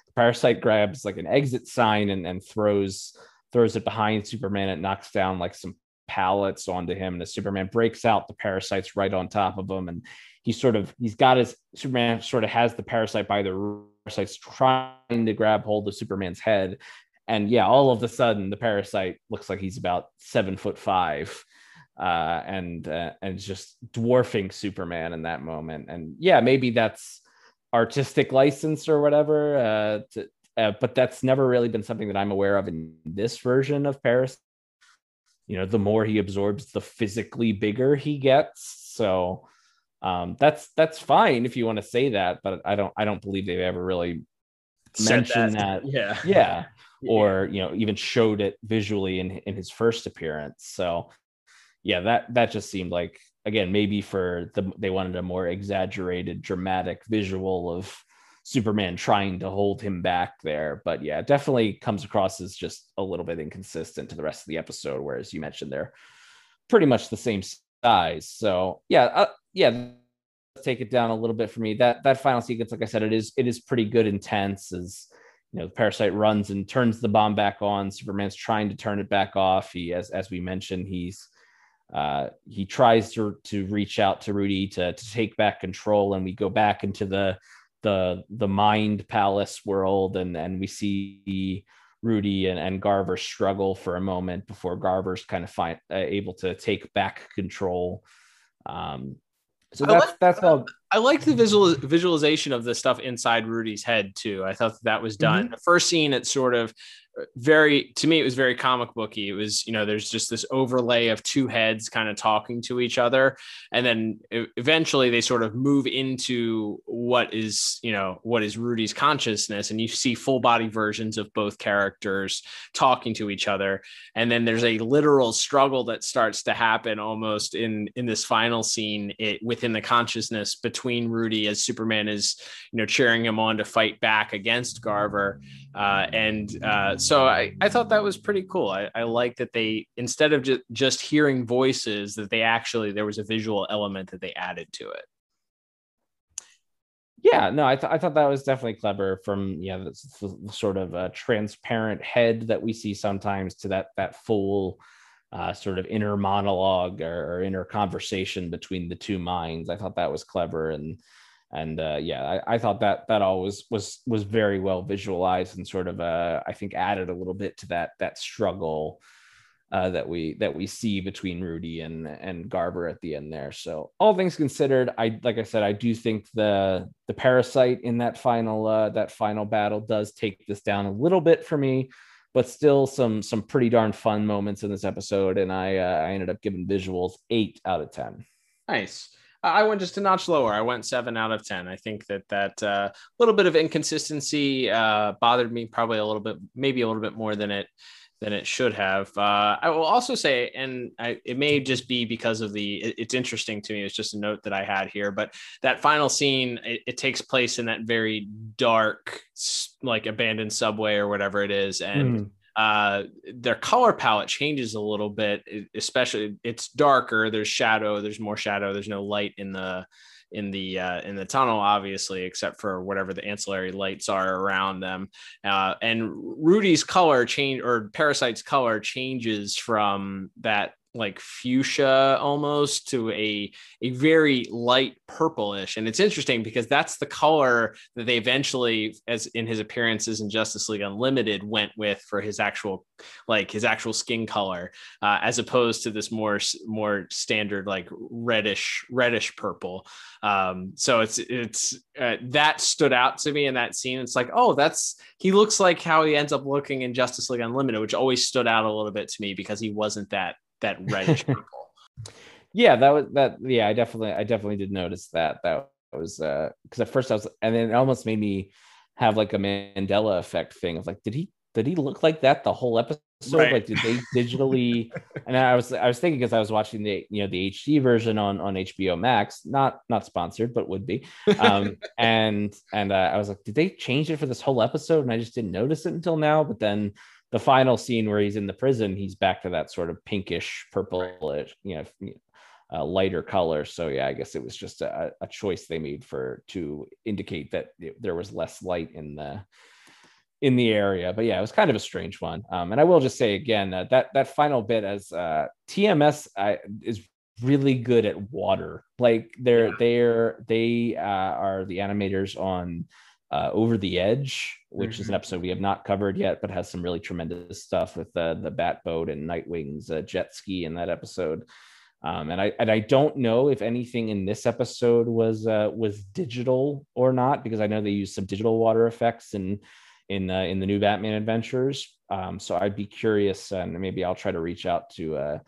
the Parasite grabs like an exit sign and, and throws throws it behind Superman. It knocks down like some pallets onto him. And the Superman breaks out, the parasite's right on top of him. And he sort of he's got his Superman sort of has the parasite by the parasite's trying to grab hold of Superman's head. And yeah, all of a sudden the parasite looks like he's about seven foot five. Uh, and uh, and just dwarfing Superman in that moment. And yeah, maybe that's artistic license or whatever. Uh, to, uh, but that's never really been something that I'm aware of in this version of Paris. You know, the more he absorbs, the physically bigger he gets. So um, that's that's fine if you want to say that, but I don't I don't believe they've ever really mentioned that. that. Yeah. yeah. Or you know, even showed it visually in in his first appearance. So yeah, that that just seemed like again maybe for the they wanted a more exaggerated dramatic visual of superman trying to hold him back there but yeah definitely comes across as just a little bit inconsistent to the rest of the episode whereas you mentioned they're pretty much the same size so yeah uh, yeah, take it down a little bit for me. That that final sequence, like I said, it is it is pretty good, intense. As you know, the parasite runs and turns the bomb back on. Superman's trying to turn it back off. He, as as we mentioned, he's uh, he tries to to reach out to Rudy to to take back control, and we go back into the the the mind palace world, and and we see Rudy and, and Garver struggle for a moment before Garver's kind of find uh, able to take back control. Um, so that's like, that's all. I like the visual visualization of the stuff inside Rudy's head too. I thought that, that was done. Mm-hmm. The first scene, it's sort of very to me it was very comic booky. It was you know there's just this overlay of two heads kind of talking to each other. And then eventually they sort of move into what is you know what is rudy's consciousness. And you see full body versions of both characters talking to each other. And then there's a literal struggle that starts to happen almost in in this final scene it, within the consciousness between rudy as superman is you know cheering him on to fight back against garver uh, and uh, so I, I thought that was pretty cool. I, I like that they instead of just just hearing voices, that they actually there was a visual element that they added to it. Yeah, no, I, th- I thought that was definitely clever. From yeah, the, the sort of a transparent head that we see sometimes to that that full uh, sort of inner monologue or, or inner conversation between the two minds. I thought that was clever and and uh, yeah, I, I, thought that that always was was was very well visualized and sort of uh, I think added a little bit to that that struggle uh, that we that we see between Rudy and and Garver at the end there. So all things considered, I like I said, I do think the the parasite in that final uh, that final battle does take this down a little bit for me, but still some some pretty darn fun moments in this episode, and I uh, I ended up giving visuals eight out of ten. Nice. I went just a notch lower. I went seven out of ten. I think that that uh, little bit of inconsistency uh, bothered me probably a little bit, maybe a little bit more than it than it should have. Uh, I will also say, and I, it may just be because of the. It, it's interesting to me. It's just a note that I had here, but that final scene it, it takes place in that very dark, like abandoned subway or whatever it is, and. Mm uh, their color palette changes a little bit, especially it's darker. There's shadow. There's more shadow. There's no light in the in the uh, in the tunnel, obviously, except for whatever the ancillary lights are around them. Uh, and Rudy's color change or Parasite's color changes from that like fuchsia almost to a a very light purplish. And it's interesting because that's the color that they eventually as in his appearances in justice league unlimited went with for his actual like his actual skin color uh, as opposed to this more more standard like reddish reddish purple. Um so it's it's uh, that stood out to me in that scene. It's like oh that's he looks like how he ends up looking in justice league unlimited which always stood out a little bit to me because he wasn't that that reddish purple. yeah, that was that. Yeah, I definitely, I definitely did notice that. That was uh because at first I was, and then it almost made me have like a Mandela effect thing of like, did he did he look like that the whole episode? Right. Like, did they digitally? and I was I was thinking because I was watching the you know the HD version on on HBO Max, not not sponsored, but would be. Um, and and uh, I was like, did they change it for this whole episode? And I just didn't notice it until now. But then the final scene where he's in the prison, he's back to that sort of pinkish, purplish, you know, uh, lighter color. So yeah, I guess it was just a, a choice they made for to indicate that it, there was less light in the in the area. But yeah, it was kind of a strange one. Um, and I will just say again uh, that that final bit as uh, TMS uh, is really good at water. Like they're yeah. they're they uh, are the animators on uh, Over the Edge, which mm-hmm. is an mm-hmm. episode we have not covered yet, but has some really tremendous stuff with uh, the Bat Boat and Nightwing's uh, jet ski in that episode. Um, and I and I don't know if anything in this episode was uh, was digital or not because I know they use some digital water effects in in uh, in the new Batman adventures. Um, so I'd be curious, and maybe I'll try to reach out to uh,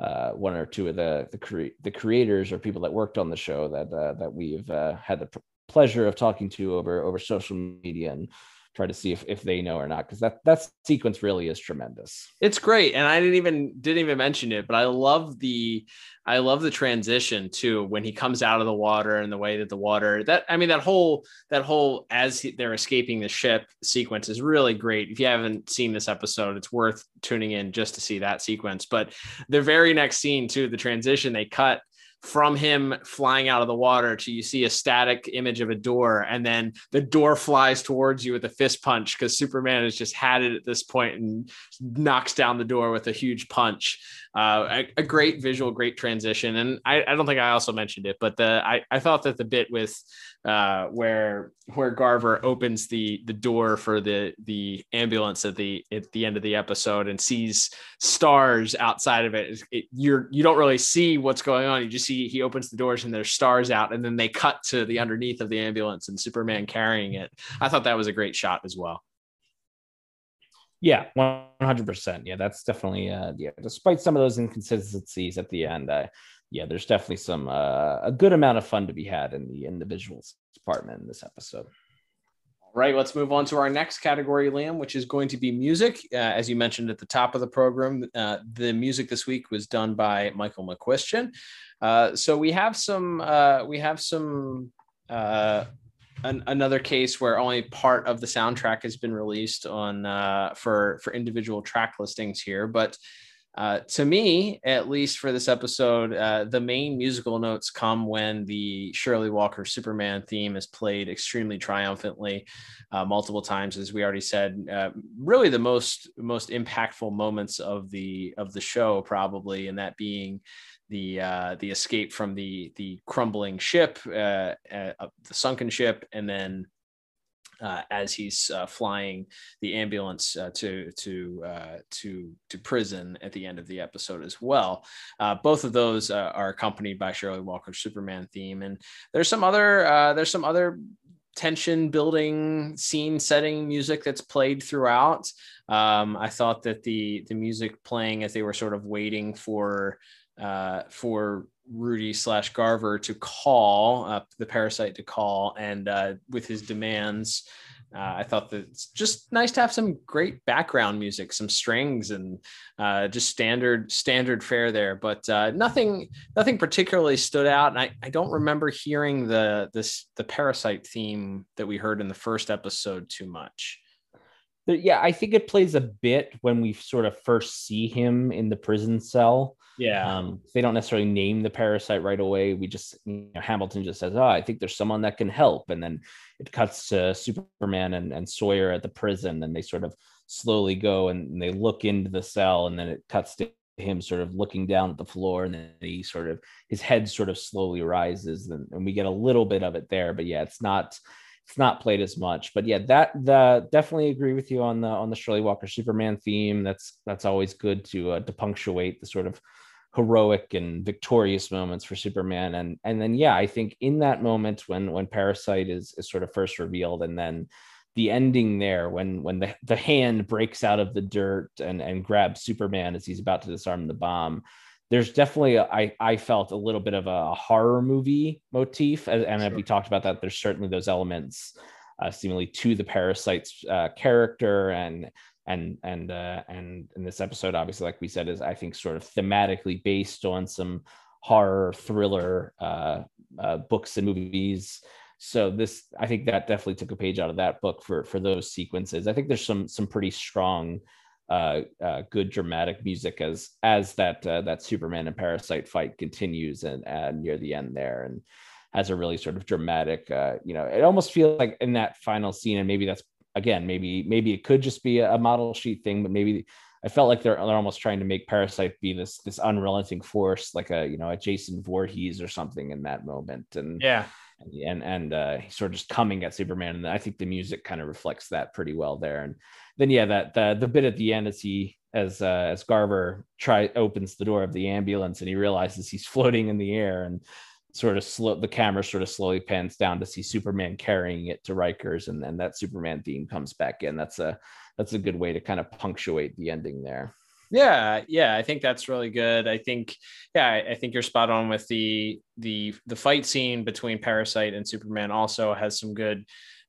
uh, one or two of the the, cre- the creators or people that worked on the show that uh, that we've uh, had the pleasure of talking to over over social media and try to see if, if they know or not because that that sequence really is tremendous. It's great and i didn't even didn't even mention it but i love the i love the transition too when he comes out of the water and the way that the water that i mean that whole that whole as he, they're escaping the ship sequence is really great. If you haven't seen this episode it's worth tuning in just to see that sequence but the very next scene too the transition they cut from him flying out of the water to you see a static image of a door and then the door flies towards you with a fist punch because superman has just had it at this point and knocks down the door with a huge punch uh, a, a, great visual great transition and I, I, don't think i also mentioned it but the i, I thought that the bit with uh, where where Garver opens the the door for the the ambulance at the at the end of the episode and sees stars outside of it. it. You're you don't really see what's going on. You just see he opens the doors and there's stars out, and then they cut to the underneath of the ambulance and Superman carrying it. I thought that was a great shot as well. Yeah, one hundred percent. Yeah, that's definitely uh, yeah. Despite some of those inconsistencies at the end, uh, yeah, there's definitely some uh, a good amount of fun to be had in the in the visuals department in this episode. All right, let's move on to our next category, Liam, which is going to be music. Uh, as you mentioned at the top of the program, uh, the music this week was done by Michael McCuistion. Uh, so we have some uh, we have some uh, an, another case where only part of the soundtrack has been released on uh, for for individual track listings here, but uh, to me, at least for this episode, uh, the main musical notes come when the Shirley Walker Superman theme is played extremely triumphantly, uh, multiple times, as we already said. Uh, really, the most most impactful moments of the of the show, probably, and that being the uh, the escape from the the crumbling ship, uh, the sunken ship, and then uh, as he's uh, flying the ambulance uh, to to uh, to to prison at the end of the episode as well. Uh, both of those uh, are accompanied by Shirley Walker's Superman theme, and there's some other there's some other tension building scene setting music that's played throughout. Um, I thought that the the music playing as they were sort of waiting for for Rudy slash Garver to call uh, the parasite to call, and uh, with his demands, uh, I thought that it's just nice to have some great background music, some strings, and uh, just standard standard fare there. But uh, nothing nothing particularly stood out, and I, I don't remember hearing the this the parasite theme that we heard in the first episode too much. Yeah, I think it plays a bit when we sort of first see him in the prison cell. Yeah. Um, they don't necessarily name the parasite right away. We just, you know, Hamilton just says, Oh, I think there's someone that can help. And then it cuts to Superman and, and Sawyer at the prison, and they sort of slowly go and they look into the cell, and then it cuts to him sort of looking down at the floor, and then he sort of his head sort of slowly rises, and, and we get a little bit of it there. But yeah, it's not it's not played as much but yeah that the definitely agree with you on the on the shirley walker superman theme that's that's always good to uh, to punctuate the sort of heroic and victorious moments for Superman. And and then yeah, I think in that moment when when Parasite is is sort of first revealed, and then the ending there when when the, the hand breaks out of the dirt and and grabs Superman as he's about to disarm the bomb. There's definitely a, I I felt a little bit of a horror movie motif, and, and sure. we talked about that. There's certainly those elements, uh, seemingly to the parasite's uh, character and and and uh, and in this episode, obviously, like we said, is I think sort of thematically based on some horror thriller uh, uh, books and movies. So this, I think that definitely took a page out of that book for for those sequences. I think there's some some pretty strong, uh, uh, good dramatic music as as that uh, that Superman and Parasite fight continues and near the end there and has a really sort of dramatic. Uh, you know, it almost feels like in that final scene, and maybe that's again, maybe maybe it could just be a model sheet thing, but maybe I felt like they're, they're almost trying to make Parasite be this this unrelenting force, like a you know a Jason Voorhees or something in that moment. And yeah, and and uh, he's sort of just coming at Superman, and I think the music kind of reflects that pretty well there. And then yeah, that the the bit at the end as he as uh, as Garver try opens the door of the ambulance and he realizes he's floating in the air and sort of slow the camera sort of slowly pans down to see Superman carrying it to Rikers and then that Superman theme comes back in. That's a that's a good way to kind of punctuate the ending there. Yeah, yeah, I think that's really good. I think, yeah, I think you're spot on with the the the fight scene between Parasite and Superman. Also has some good,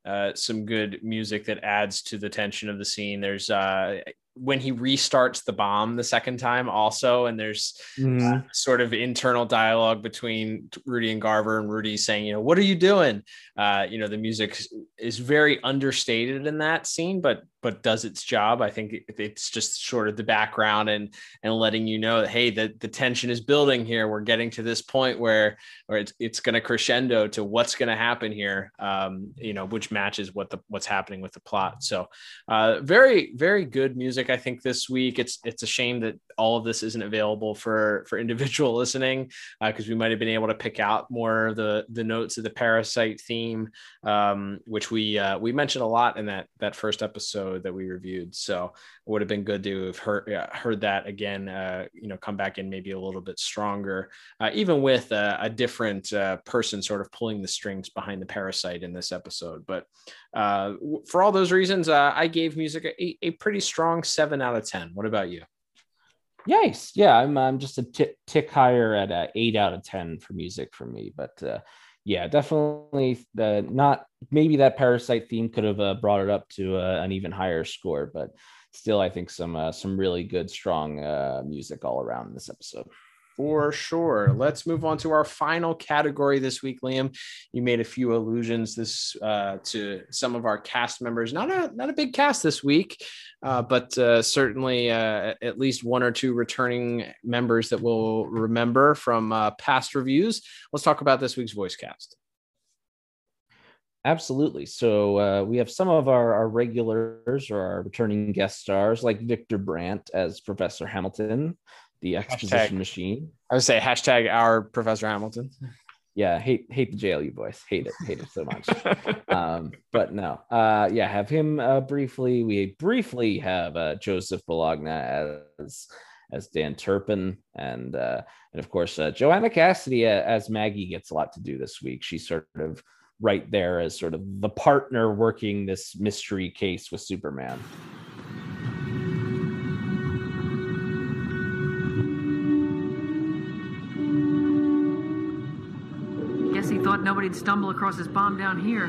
uh, some good music that adds to the tension of the scene. There's uh, when he restarts the bomb the second time also and there's mm sort of internal dialogue between rudy and garver and rudy saying you know what are you doing? Uh, you know the music is very understated in that scene but but does its job. I think it's just sort of the background and and letting you know that hey, the, the tension is building here. We're getting to this point where or it's it's going to crescendo to what's going to happen here. Um, you know, which matches what the what's happening with the plot. So, uh, very very good music. I think this week. It's it's a shame that all of this isn't available for for individual listening because uh, we might have been able to pick out more of the the notes of the parasite theme, um, which we uh, we mentioned a lot in that that first episode that we reviewed. So it would have been good to have heard heard that again. Uh, you know, come back in maybe a little bit stronger, uh, even with a, a different uh, person sort of pulling the strings behind the parasite in this episode. But uh, for all those reasons, I gave music a, a pretty strong seven out of ten. What about you? Nice. Yeah, I'm I'm just a tick, tick higher at a eight out of ten for music for me, but uh, yeah, definitely the not maybe that parasite theme could have uh, brought it up to uh, an even higher score, but still, I think some uh, some really good, strong uh, music all around this episode for sure. Let's move on to our final category this week, Liam. You made a few allusions this uh, to some of our cast members. Not a not a big cast this week, uh, but uh, certainly uh, at least one or two returning members that we'll remember from uh, past reviews. Let's talk about this week's voice cast. Absolutely. So uh, we have some of our, our regulars or our returning guest stars, like Victor Brandt as Professor Hamilton, the exposition hashtag, machine. I would say hashtag our Professor Hamilton. Yeah, hate hate the JLU boys. Hate it, hate it so much. um, but no, uh, yeah, have him uh, briefly. We briefly have uh, Joseph Bologna as as Dan Turpin, and uh, and of course uh, Joanna Cassidy uh, as Maggie gets a lot to do this week. She's sort of right there as sort of the partner working this mystery case with Superman. Nobody'd stumble across his bomb down here.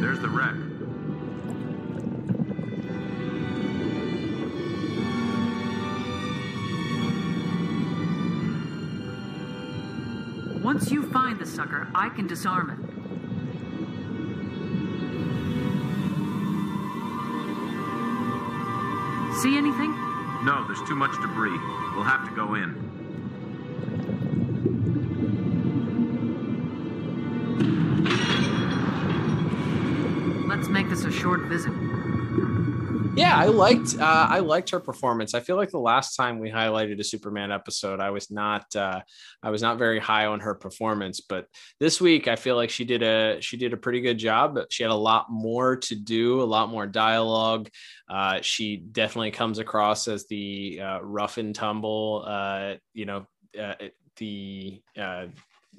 There's the wreck. Once you find the sucker, I can disarm it. See anything? No, there's too much debris. We'll have to go in. This a short visit. Yeah, I liked uh, I liked her performance. I feel like the last time we highlighted a Superman episode, I was not uh, I was not very high on her performance, but this week I feel like she did a she did a pretty good job. She had a lot more to do, a lot more dialogue. Uh, she definitely comes across as the uh, rough and tumble, uh, you know, uh, the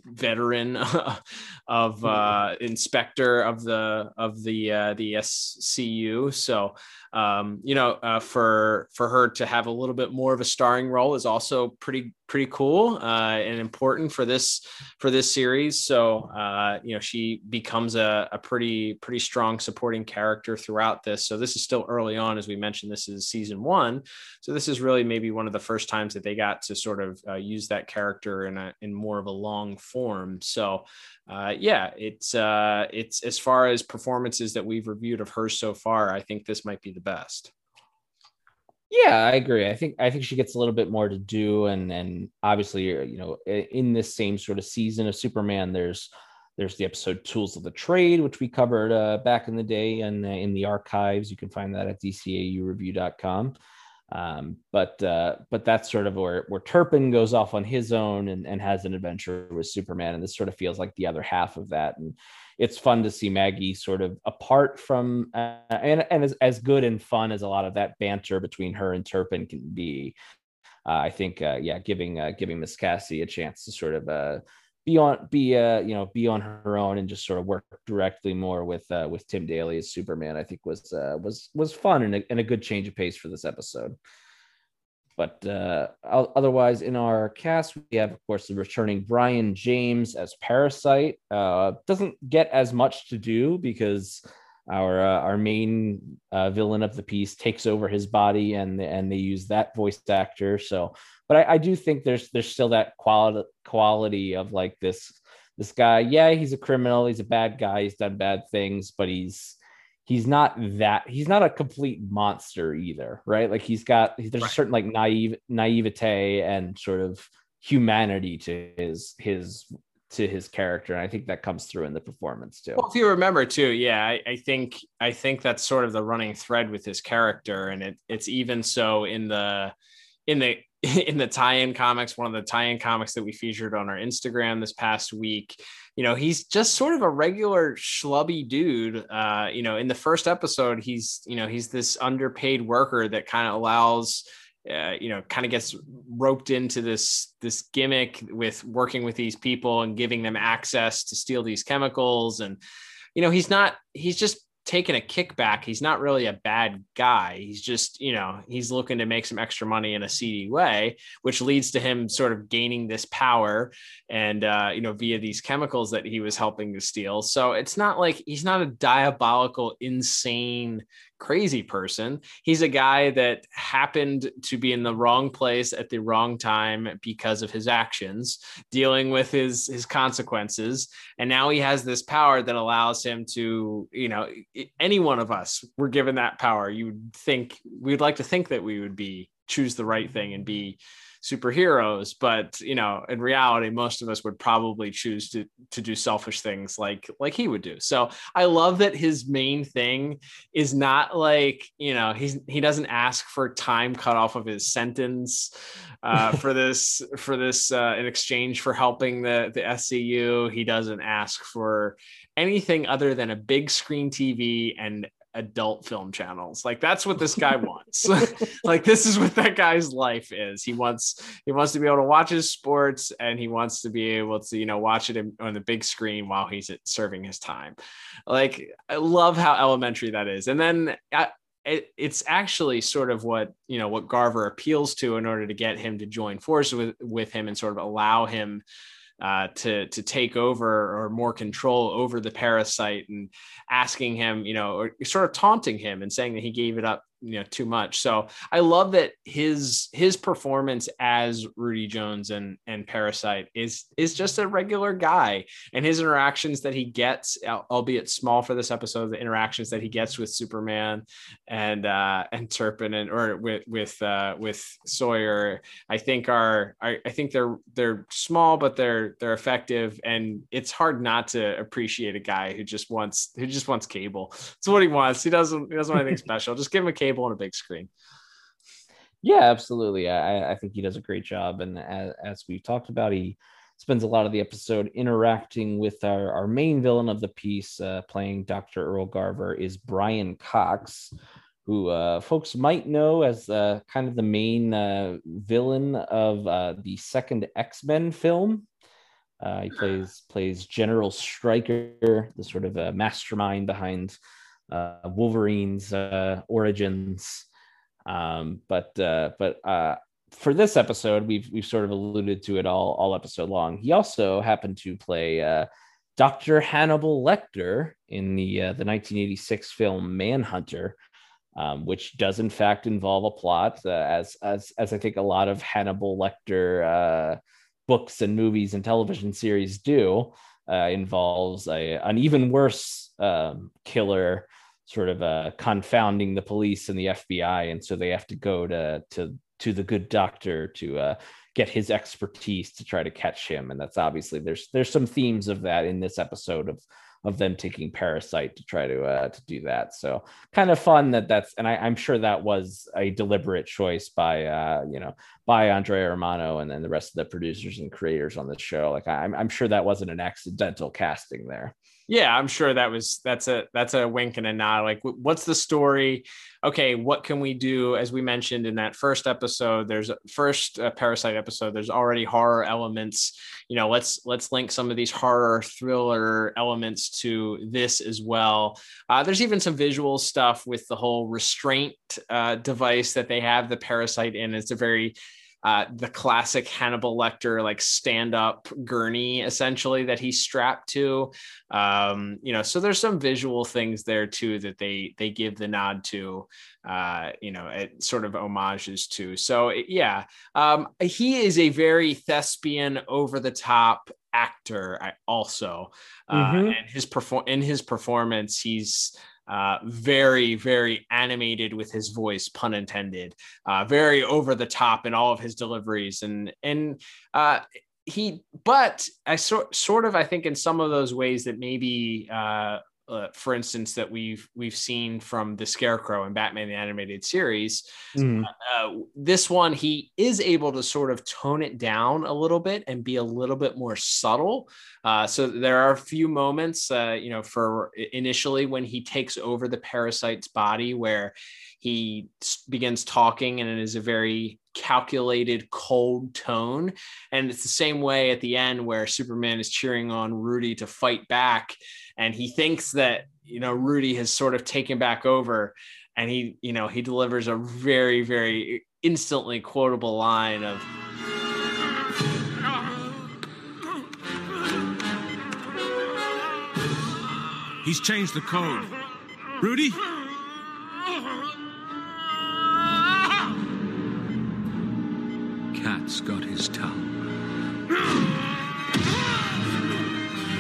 veteran of uh, inspector of the of the uh, the SCU. So um, you know, uh, for for her to have a little bit more of a starring role is also pretty pretty cool uh, and important for this for this series. So uh, you know, she becomes a, a pretty pretty strong supporting character throughout this. So this is still early on, as we mentioned. This is season one, so this is really maybe one of the first times that they got to sort of uh, use that character in a in more of a long form. So uh, yeah, it's uh, it's as far as performances that we've reviewed of hers so far, I think this might be the best. Yeah, I agree. I think I think she gets a little bit more to do, and and obviously, you know, in this same sort of season of Superman, there's there's the episode Tools of the Trade, which we covered uh, back in the day and in the archives. You can find that at dcaureview.com. Um, but uh, but that's sort of where where Turpin goes off on his own and, and has an adventure with Superman, and this sort of feels like the other half of that. And it's fun to see Maggie sort of apart from uh, and and as, as good and fun as a lot of that banter between her and Turpin can be. Uh, I think uh, yeah, giving uh, giving Miss Cassie a chance to sort of uh, be on be uh you know be on her own and just sort of work directly more with uh with Tim Daly as Superman I think was uh was was fun and a, and a good change of pace for this episode. But uh otherwise in our cast we have of course the returning Brion James as Parasite. Uh doesn't get as much to do because our uh, our main uh, villain of the piece takes over his body and and they use that voice actor so but I, I, do think there's there's still that quality quality of like this this guy, yeah, he's a criminal, he's a bad guy, he's done bad things, but he's he's not that he's not a complete monster either, right? Like he's got there's right. a certain like naive naivete and sort of humanity to his his to his character and i think that comes through in the performance too well if you remember too yeah I, I, think i think that's sort of the running thread with his character and it, it's even so in the in the in the tie-in comics one of the tie-in comics that we featured on our instagram this past week. You know he's just sort of a regular schlubby dude. Uh you know in the first episode he's you know he's this underpaid worker that kind of allows uh, you know kind of gets roped into this this gimmick with working with these people and giving them access to steal these chemicals. And you know he's not he's just taking a kickback he's not really a bad guy. He's just you know he's looking to make some extra money in a seedy way which leads to him sort of gaining this power and uh, you know via these chemicals that he was helping to steal. So it's not like he's not a diabolical insane crazy person. He's a guy that happened to be in the wrong place at the wrong time because of his actions, dealing with his his consequences, and now he has this power that allows him to, you know, any one of us were given that power. You would think we'd like to think that we would be choose the right thing and be superheroes but you know in reality most of us would probably choose to to do selfish things like like he would do. So i love that his main thing is not like you know he's he doesn't ask for time cut off of his sentence uh, for this for this uh, in exchange for helping the the SCU he doesn't ask for anything other than a big screen TV and adult film channels. Like that's what this guy wants. like this is what that guy's life is. He wants he wants to be able to watch his sports and he wants to be able to you know watch it on the big screen while he's serving his time. Like I love how elementary that is. And then I, it, it's actually sort of what you know what Garver appeals to in order to get him to join forces with with him and sort of allow him uh, to to take over or more control over the parasite and asking him, you know, or sort of taunting him and saying that he gave it up you know too much. So I love that his his performance as Rudy Jones and and Parasite is is just a regular guy, and his interactions that he gets, albeit small for this episode, the interactions that he gets with Superman and uh, and Turpin and or with with uh, with Sawyer, I think are, are I think they're they're small but they're they're effective, and it's hard not to appreciate a guy who just wants who just wants cable. It's what he wants. He doesn't he doesn't want anything special. Just give him a cable on a big screen. Yeah, absolutely. I, I think he does a great job. And as, as we've talked about, he spends a lot of the episode interacting with our, our main villain of the piece, uh, playing Dr. Earl Garver, is Brian Cox, who uh, folks might know as uh, kind of the main uh, villain of uh, the second X Men film. Uh, he plays plays General Stryker, the sort of mastermind behind uh, Wolverine's uh, origins. Um, but uh, but uh, for this episode, we've we've sort of alluded to it all all episode long. He also happened to play uh, Dr. Hannibal Lecter in the uh, the 1986 film Manhunter. Um, which does in fact involve a plot, uh, as as as I think a lot of Hannibal Lecter uh, books and movies and television series do. Uh, involves a, an even worse um, killer sort of uh, confounding the police and the FBI, and so they have to go to to to the good doctor to uh, get his expertise to try to catch him. And that's obviously there's there's some themes of that in this episode of of them taking Parasite to try to uh, to do that. So kind of fun that that's and I, am sure that was a deliberate choice by uh, you know by Andrea Romano and then the rest of the producers and creators on the show. Like I'm I'm sure that wasn't an accidental casting there yeah i'm sure that was that's a that's a wink and a nod like what's the story? Okay what can we do? As we mentioned in that first episode there's a first uh, parasite episode there's already horror elements. You know let's let's link some of these horror thriller elements to this as well. Uh, there's even some visual stuff with the whole restraint uh, device that they have the parasite in. It's a very uh, the classic Hannibal Lecter like stand up gurney essentially that he's strapped to. Um, you know, so there's some visual things there too that they they give the nod to. Uh, you know, it sort of homages to. So yeah, um, he is a very thespian, over the top actor I also uh, Mhm. and his perform in his performance he's uh, very very animated with his voice pun intended uh, very over the top in all of his deliveries. And and uh, he but i sort sort of i think in some of those ways that maybe uh, uh, for instance that we've we've seen from the scarecrow and batman the animated series Mhm. uh, this one he is able to sort of tone it down a little bit and be a little bit more subtle. Uh, so there are a few moments uh, you know for initially when he takes over the parasite's body where he s- begins talking and it is a very calculated cold tone. And it's the same way at the end where superman is cheering on rudy to fight back and he thinks that you know rudy has sort of taken back over and he you know he delivers a very very instantly quotable line of He's changed the code. Rudy? Cat's got his tongue.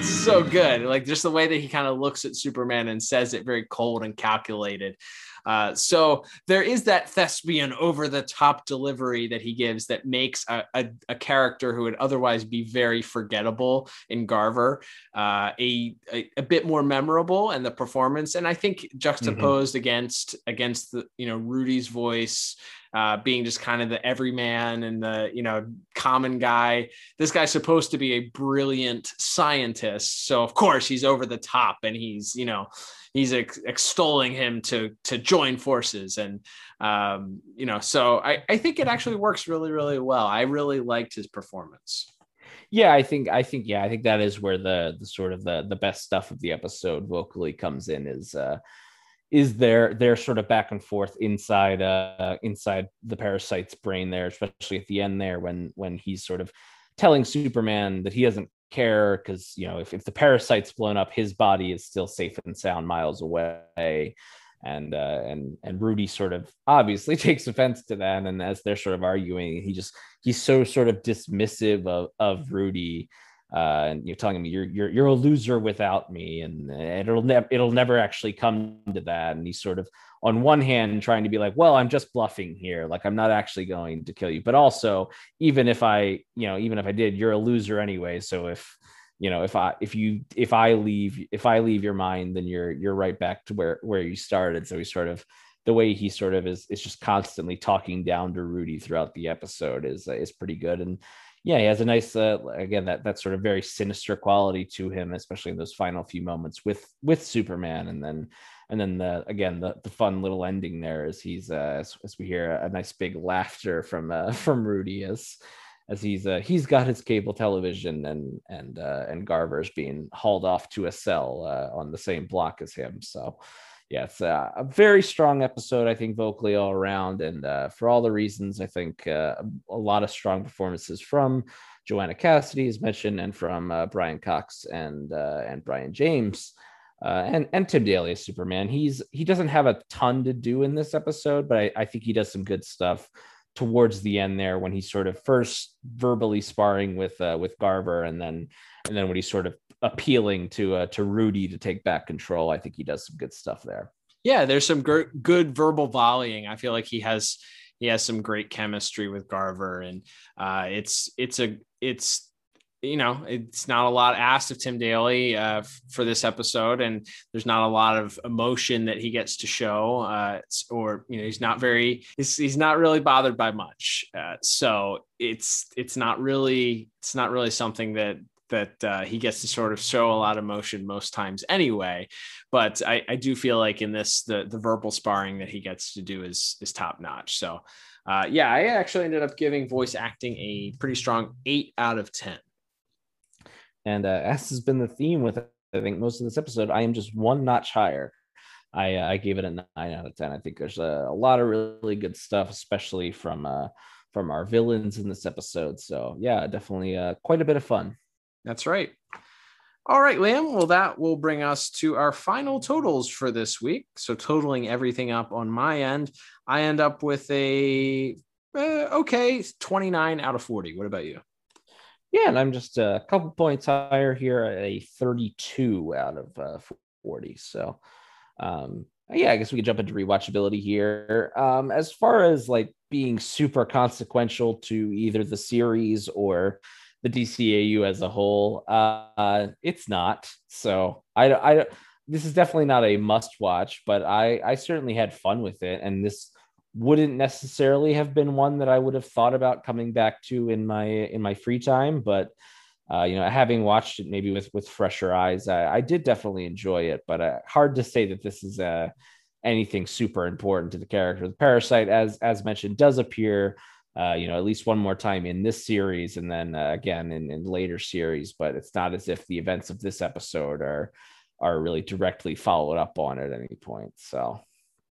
So good. Like just the way that he kind of looks at superman and says it very cold and calculated. Uh, so there is that thespian over the top delivery that he gives that makes a, a, a character who would otherwise be very forgettable in Garver uh, a, a a bit more memorable and the performance. And I think juxtaposed against against the you know Rudy's voice uh, being just kind of the everyman and the you know common guy. This guy's supposed to be a brilliant scientist, so of course he's over the top and he's you know he's ex- extolling him to to join forces and um, you know so I, I think it actually works really really well. I really liked his performance. yeah i think i think yeah i think that is where the the sort of the the best stuff of the episode vocally comes in is uh is their their sort of back and forth inside uh inside the parasite's brain there especially at the end there when when he's sort of telling superman that he doesn't care because you know if, if the parasite's blown up his body is still safe and sound miles away. And uh and and rudy sort of obviously takes offense to that. And as they're sort of arguing he just he's so sort of dismissive of of rudy uh, and you're telling me you're you're you're a loser without me, and it'll never it'll never actually come to that. And he's sort of on one hand trying to be like, well, I'm just bluffing here, like I'm not actually going to kill you, but also even if I, you know, even if I did, you're a loser anyway. So if you know if I if you if I leave if I leave your mind, then you're you're right back to where where you started. So he sort of the way he sort of is is just constantly talking down to Rudy throughout the episode is is pretty good and yeah, he has a nice uh, again that that sort of very sinister quality to him, especially in those final few moments with with Superman, and then and then the again the, the fun little ending there is he's uh, as, as we hear a, nice big laughter from uh, from Rudy as as he's uh, he's got his cable television and and uh, and Garver's being hauled off to a cell uh, on the same block as him, so yeah, it's a, very strong episode, I think, vocally all around. And uh, for all the reasons, I think uh, a lot of strong performances from Joanna Cassidy, as mentioned, and from uh, Brian Cox and uh, and Brion James. Uh, and and Tim Daly as Superman. He's he doesn't have a ton to do in this episode, but I, I think he does some good stuff towards the end there when he's sort of first verbally sparring with uh, with Garver, and then and then when he's sort of appealing to uh, to Rudy to take back control. I think he does some good stuff there. Yeah, there's some gr- good verbal volleying. I feel like he has he has some great chemistry with Garver, and uh, it's it's a it's you know it's not a lot asked of Tim Daly uh, f- for this episode, and there's not a lot of emotion that he gets to show, uh, or you know he's not very he's, he's not really bothered by much. Uh, so it's it's not really it's not really something that that uh, he gets to sort of show a lot of motion most times anyway. But I, I do feel like in this the the verbal sparring that he gets to do is is top notch. So uh, yeah, I actually ended up giving voice acting a pretty strong eight out of ten. And uh, as has been the theme with I think most of this episode, I am just one notch higher. I uh, I gave it a nine out of ten. I think there's a, a lot of really good stuff, especially from uh, from our villains in this episode. So yeah, definitely uh, quite a bit of fun. That's right. All right, Liam. Well, that will bring us to our final totals for this week. So, totaling everything up on my end, I end up with a uh, okay 29 out of 40. What about you? Yeah, and I'm just a couple points higher here at a 32 out of uh, 40. So, um, yeah, I guess we could jump into rewatchability here. Um, as far as like being super consequential to either the series or the DCAU as a whole, uh, it's not. So I, I, this is definitely not a must watch, but I, I certainly had fun with it, and this wouldn't necessarily have been one that I would have thought about coming back to in my in my free time, but uh, you know, having watched it maybe with with fresher eyes, I, I did definitely enjoy it. But uh, hard to say that this is uh, anything super important to the character. The parasite, as as mentioned, does appear. Uh, you know, at least one more time in this series, and then uh, again in, in later series. But it's not as if the events of this episode are are really directly followed up on at any point. So,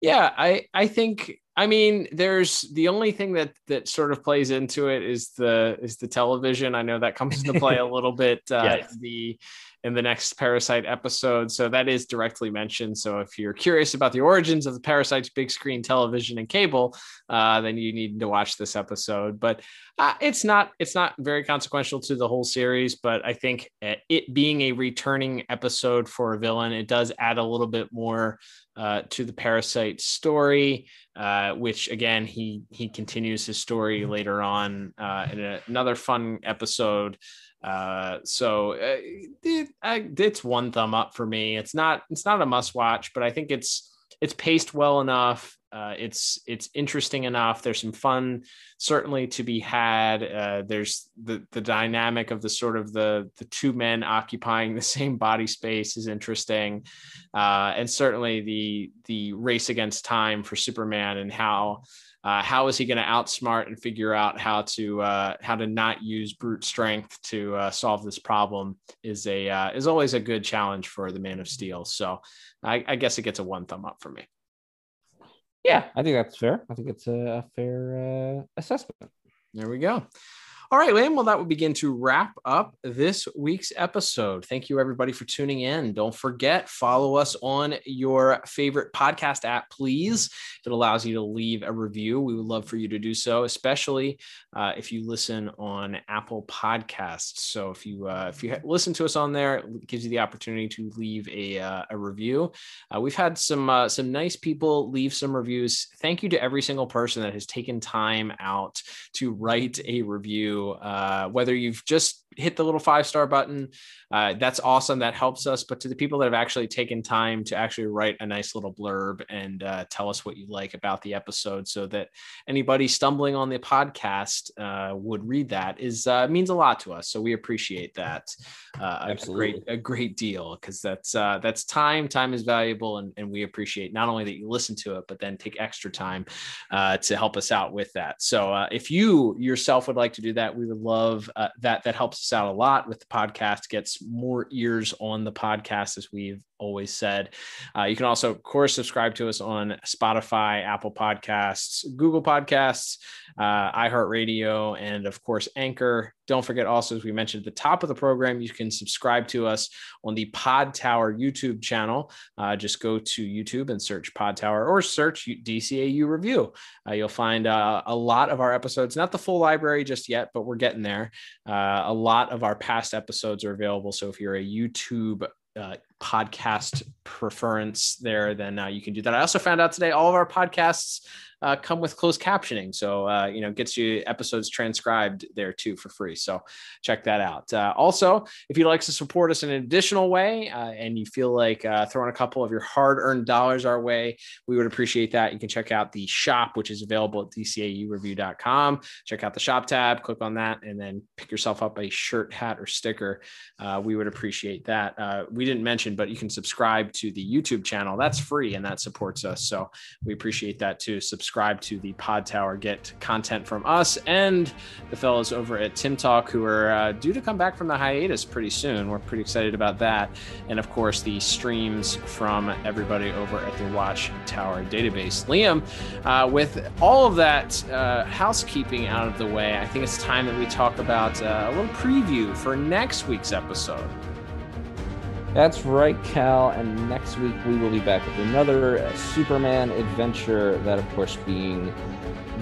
yeah, I I think I mean, there's the only thing that that sort of plays into it is the is the television. I know that comes into play a little bit uh, yes. the in the next Parasite episode. So that is directly mentioned. So if you're curious about the origins of the Parasite's big screen television and cable, uh, then you need to watch this episode. But uh, it's not it's not very consequential to the whole series. But I think uh, it being a returning episode for a villain, it does add a little bit more uh, to the Parasite story. Uh, which again he he continues his story later on uh, in a, another fun episode uh, so uh, it, it's one thumb up for me. It's not it's not a must watch, but I think it's it's paced well enough. Uh, it's it's interesting enough. There's some fun certainly to be had. Uh, there's the the dynamic of the sort of the the two men occupying the same body space is interesting, uh, and certainly the the race against time for Superman and how uh, how is he going to outsmart and figure out how to uh, how to not use brute strength to uh, solve this problem is a uh, is always a good challenge for the Man of Steel. So I, I, guess it gets a one thumb up for me. Yeah, I think that's fair. I think it's a, fair uh, assessment. There we go. All right, Liam. Well, that will begin to wrap up this week's episode. Thank you, everybody, for tuning in. Don't forget, follow us on your favorite podcast app, please. If it allows you to leave a review, we would love for you to do so, especially uh, if you listen on Apple Podcasts. So if you uh, if you listen to us on there, it gives you the opportunity to leave a, uh, a review. Uh, we've had some uh, some nice people leave some reviews. Thank you to every single person that has taken time out to write a review uh, whether you've just hit the little five star button. Uh, that's awesome. That helps us. But to the people that have actually taken time to actually write a nice little blurb and uh, tell us what you like about the episode, so that anybody stumbling on the podcast uh, would read that, is uh, means a lot to us. So we appreciate that. Uh, Absolutely, a great, a great deal because that's uh, that's time. Time is valuable, and, and we appreciate not only that you listen to it, but then take extra time to help us out with that. So if you yourself would like to do that, we would love that. That helps us out a lot with the podcast, gets more ears on the podcast, as we've always said. Uh, you can also, of course, subscribe to us on Spotify, Apple Podcasts, Google Podcasts, uh, iHeartRadio, and of course, Anchor. Don't forget also, as we mentioned at the top of the program, you can subscribe to us on the Pod Tower YouTube channel. Uh, just go to YouTube and search Pod Tower or search DCAU Review. Uh, you'll find uh, a lot of our episodes, not the full library just yet, but we're getting there. Uh, a lot of our past episodes are available. So if you're a YouTube uh, podcast preference there, then uh, you can do that. I also found out today all of our podcasts uh, come with closed captioning. So, uh, you know, gets you episodes transcribed there too for free. So check that out. Uh, also, if you'd like to support us in an additional way uh, and you feel like uh, throwing a couple of your hard earned dollars our way, we would appreciate that. You can check out the shop, which is available at dcaureview.com. Check out the shop tab, click on that, and then pick yourself up a shirt, hat, or sticker. Uh, we would appreciate that. we didn't mention, but you can subscribe to the YouTube channel. That's free and that supports us. So we appreciate that too. Subscribe subscribe to the Pod Tower, get content from us and the fellows over at Tim Talk, who are uh, due to come back from the hiatus pretty soon. We're pretty excited about that. And of course, the streams from everybody over at the Watch Tower database. Liam, uh, with all of that uh, housekeeping out of the way, I think it's time that we talk about uh, a little preview for next week's episode. That's right, Cal. And next week we will be back with another Superman adventure. That, of course, being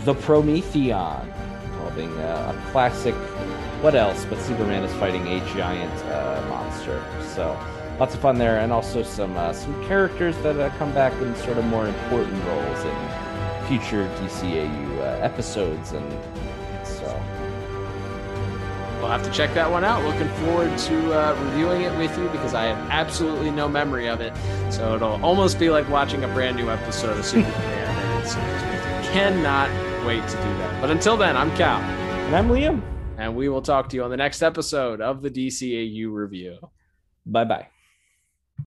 the Prometheon, involving uh, a classic what else? But Superman is fighting a giant uh, monster. So lots of fun there, and also some uh, some characters that uh, come back in sort of more important roles in future DCAU uh, episodes, and We'll have to check that one out. Looking forward to uh, reviewing it with you because I have absolutely no memory of it. So it'll almost be like watching a brand new episode of Superman. and it's, cannot wait to do that. But until then, I'm Cal. And I'm Liam. And we will talk to you on the next episode of the DCAU review. Bye bye.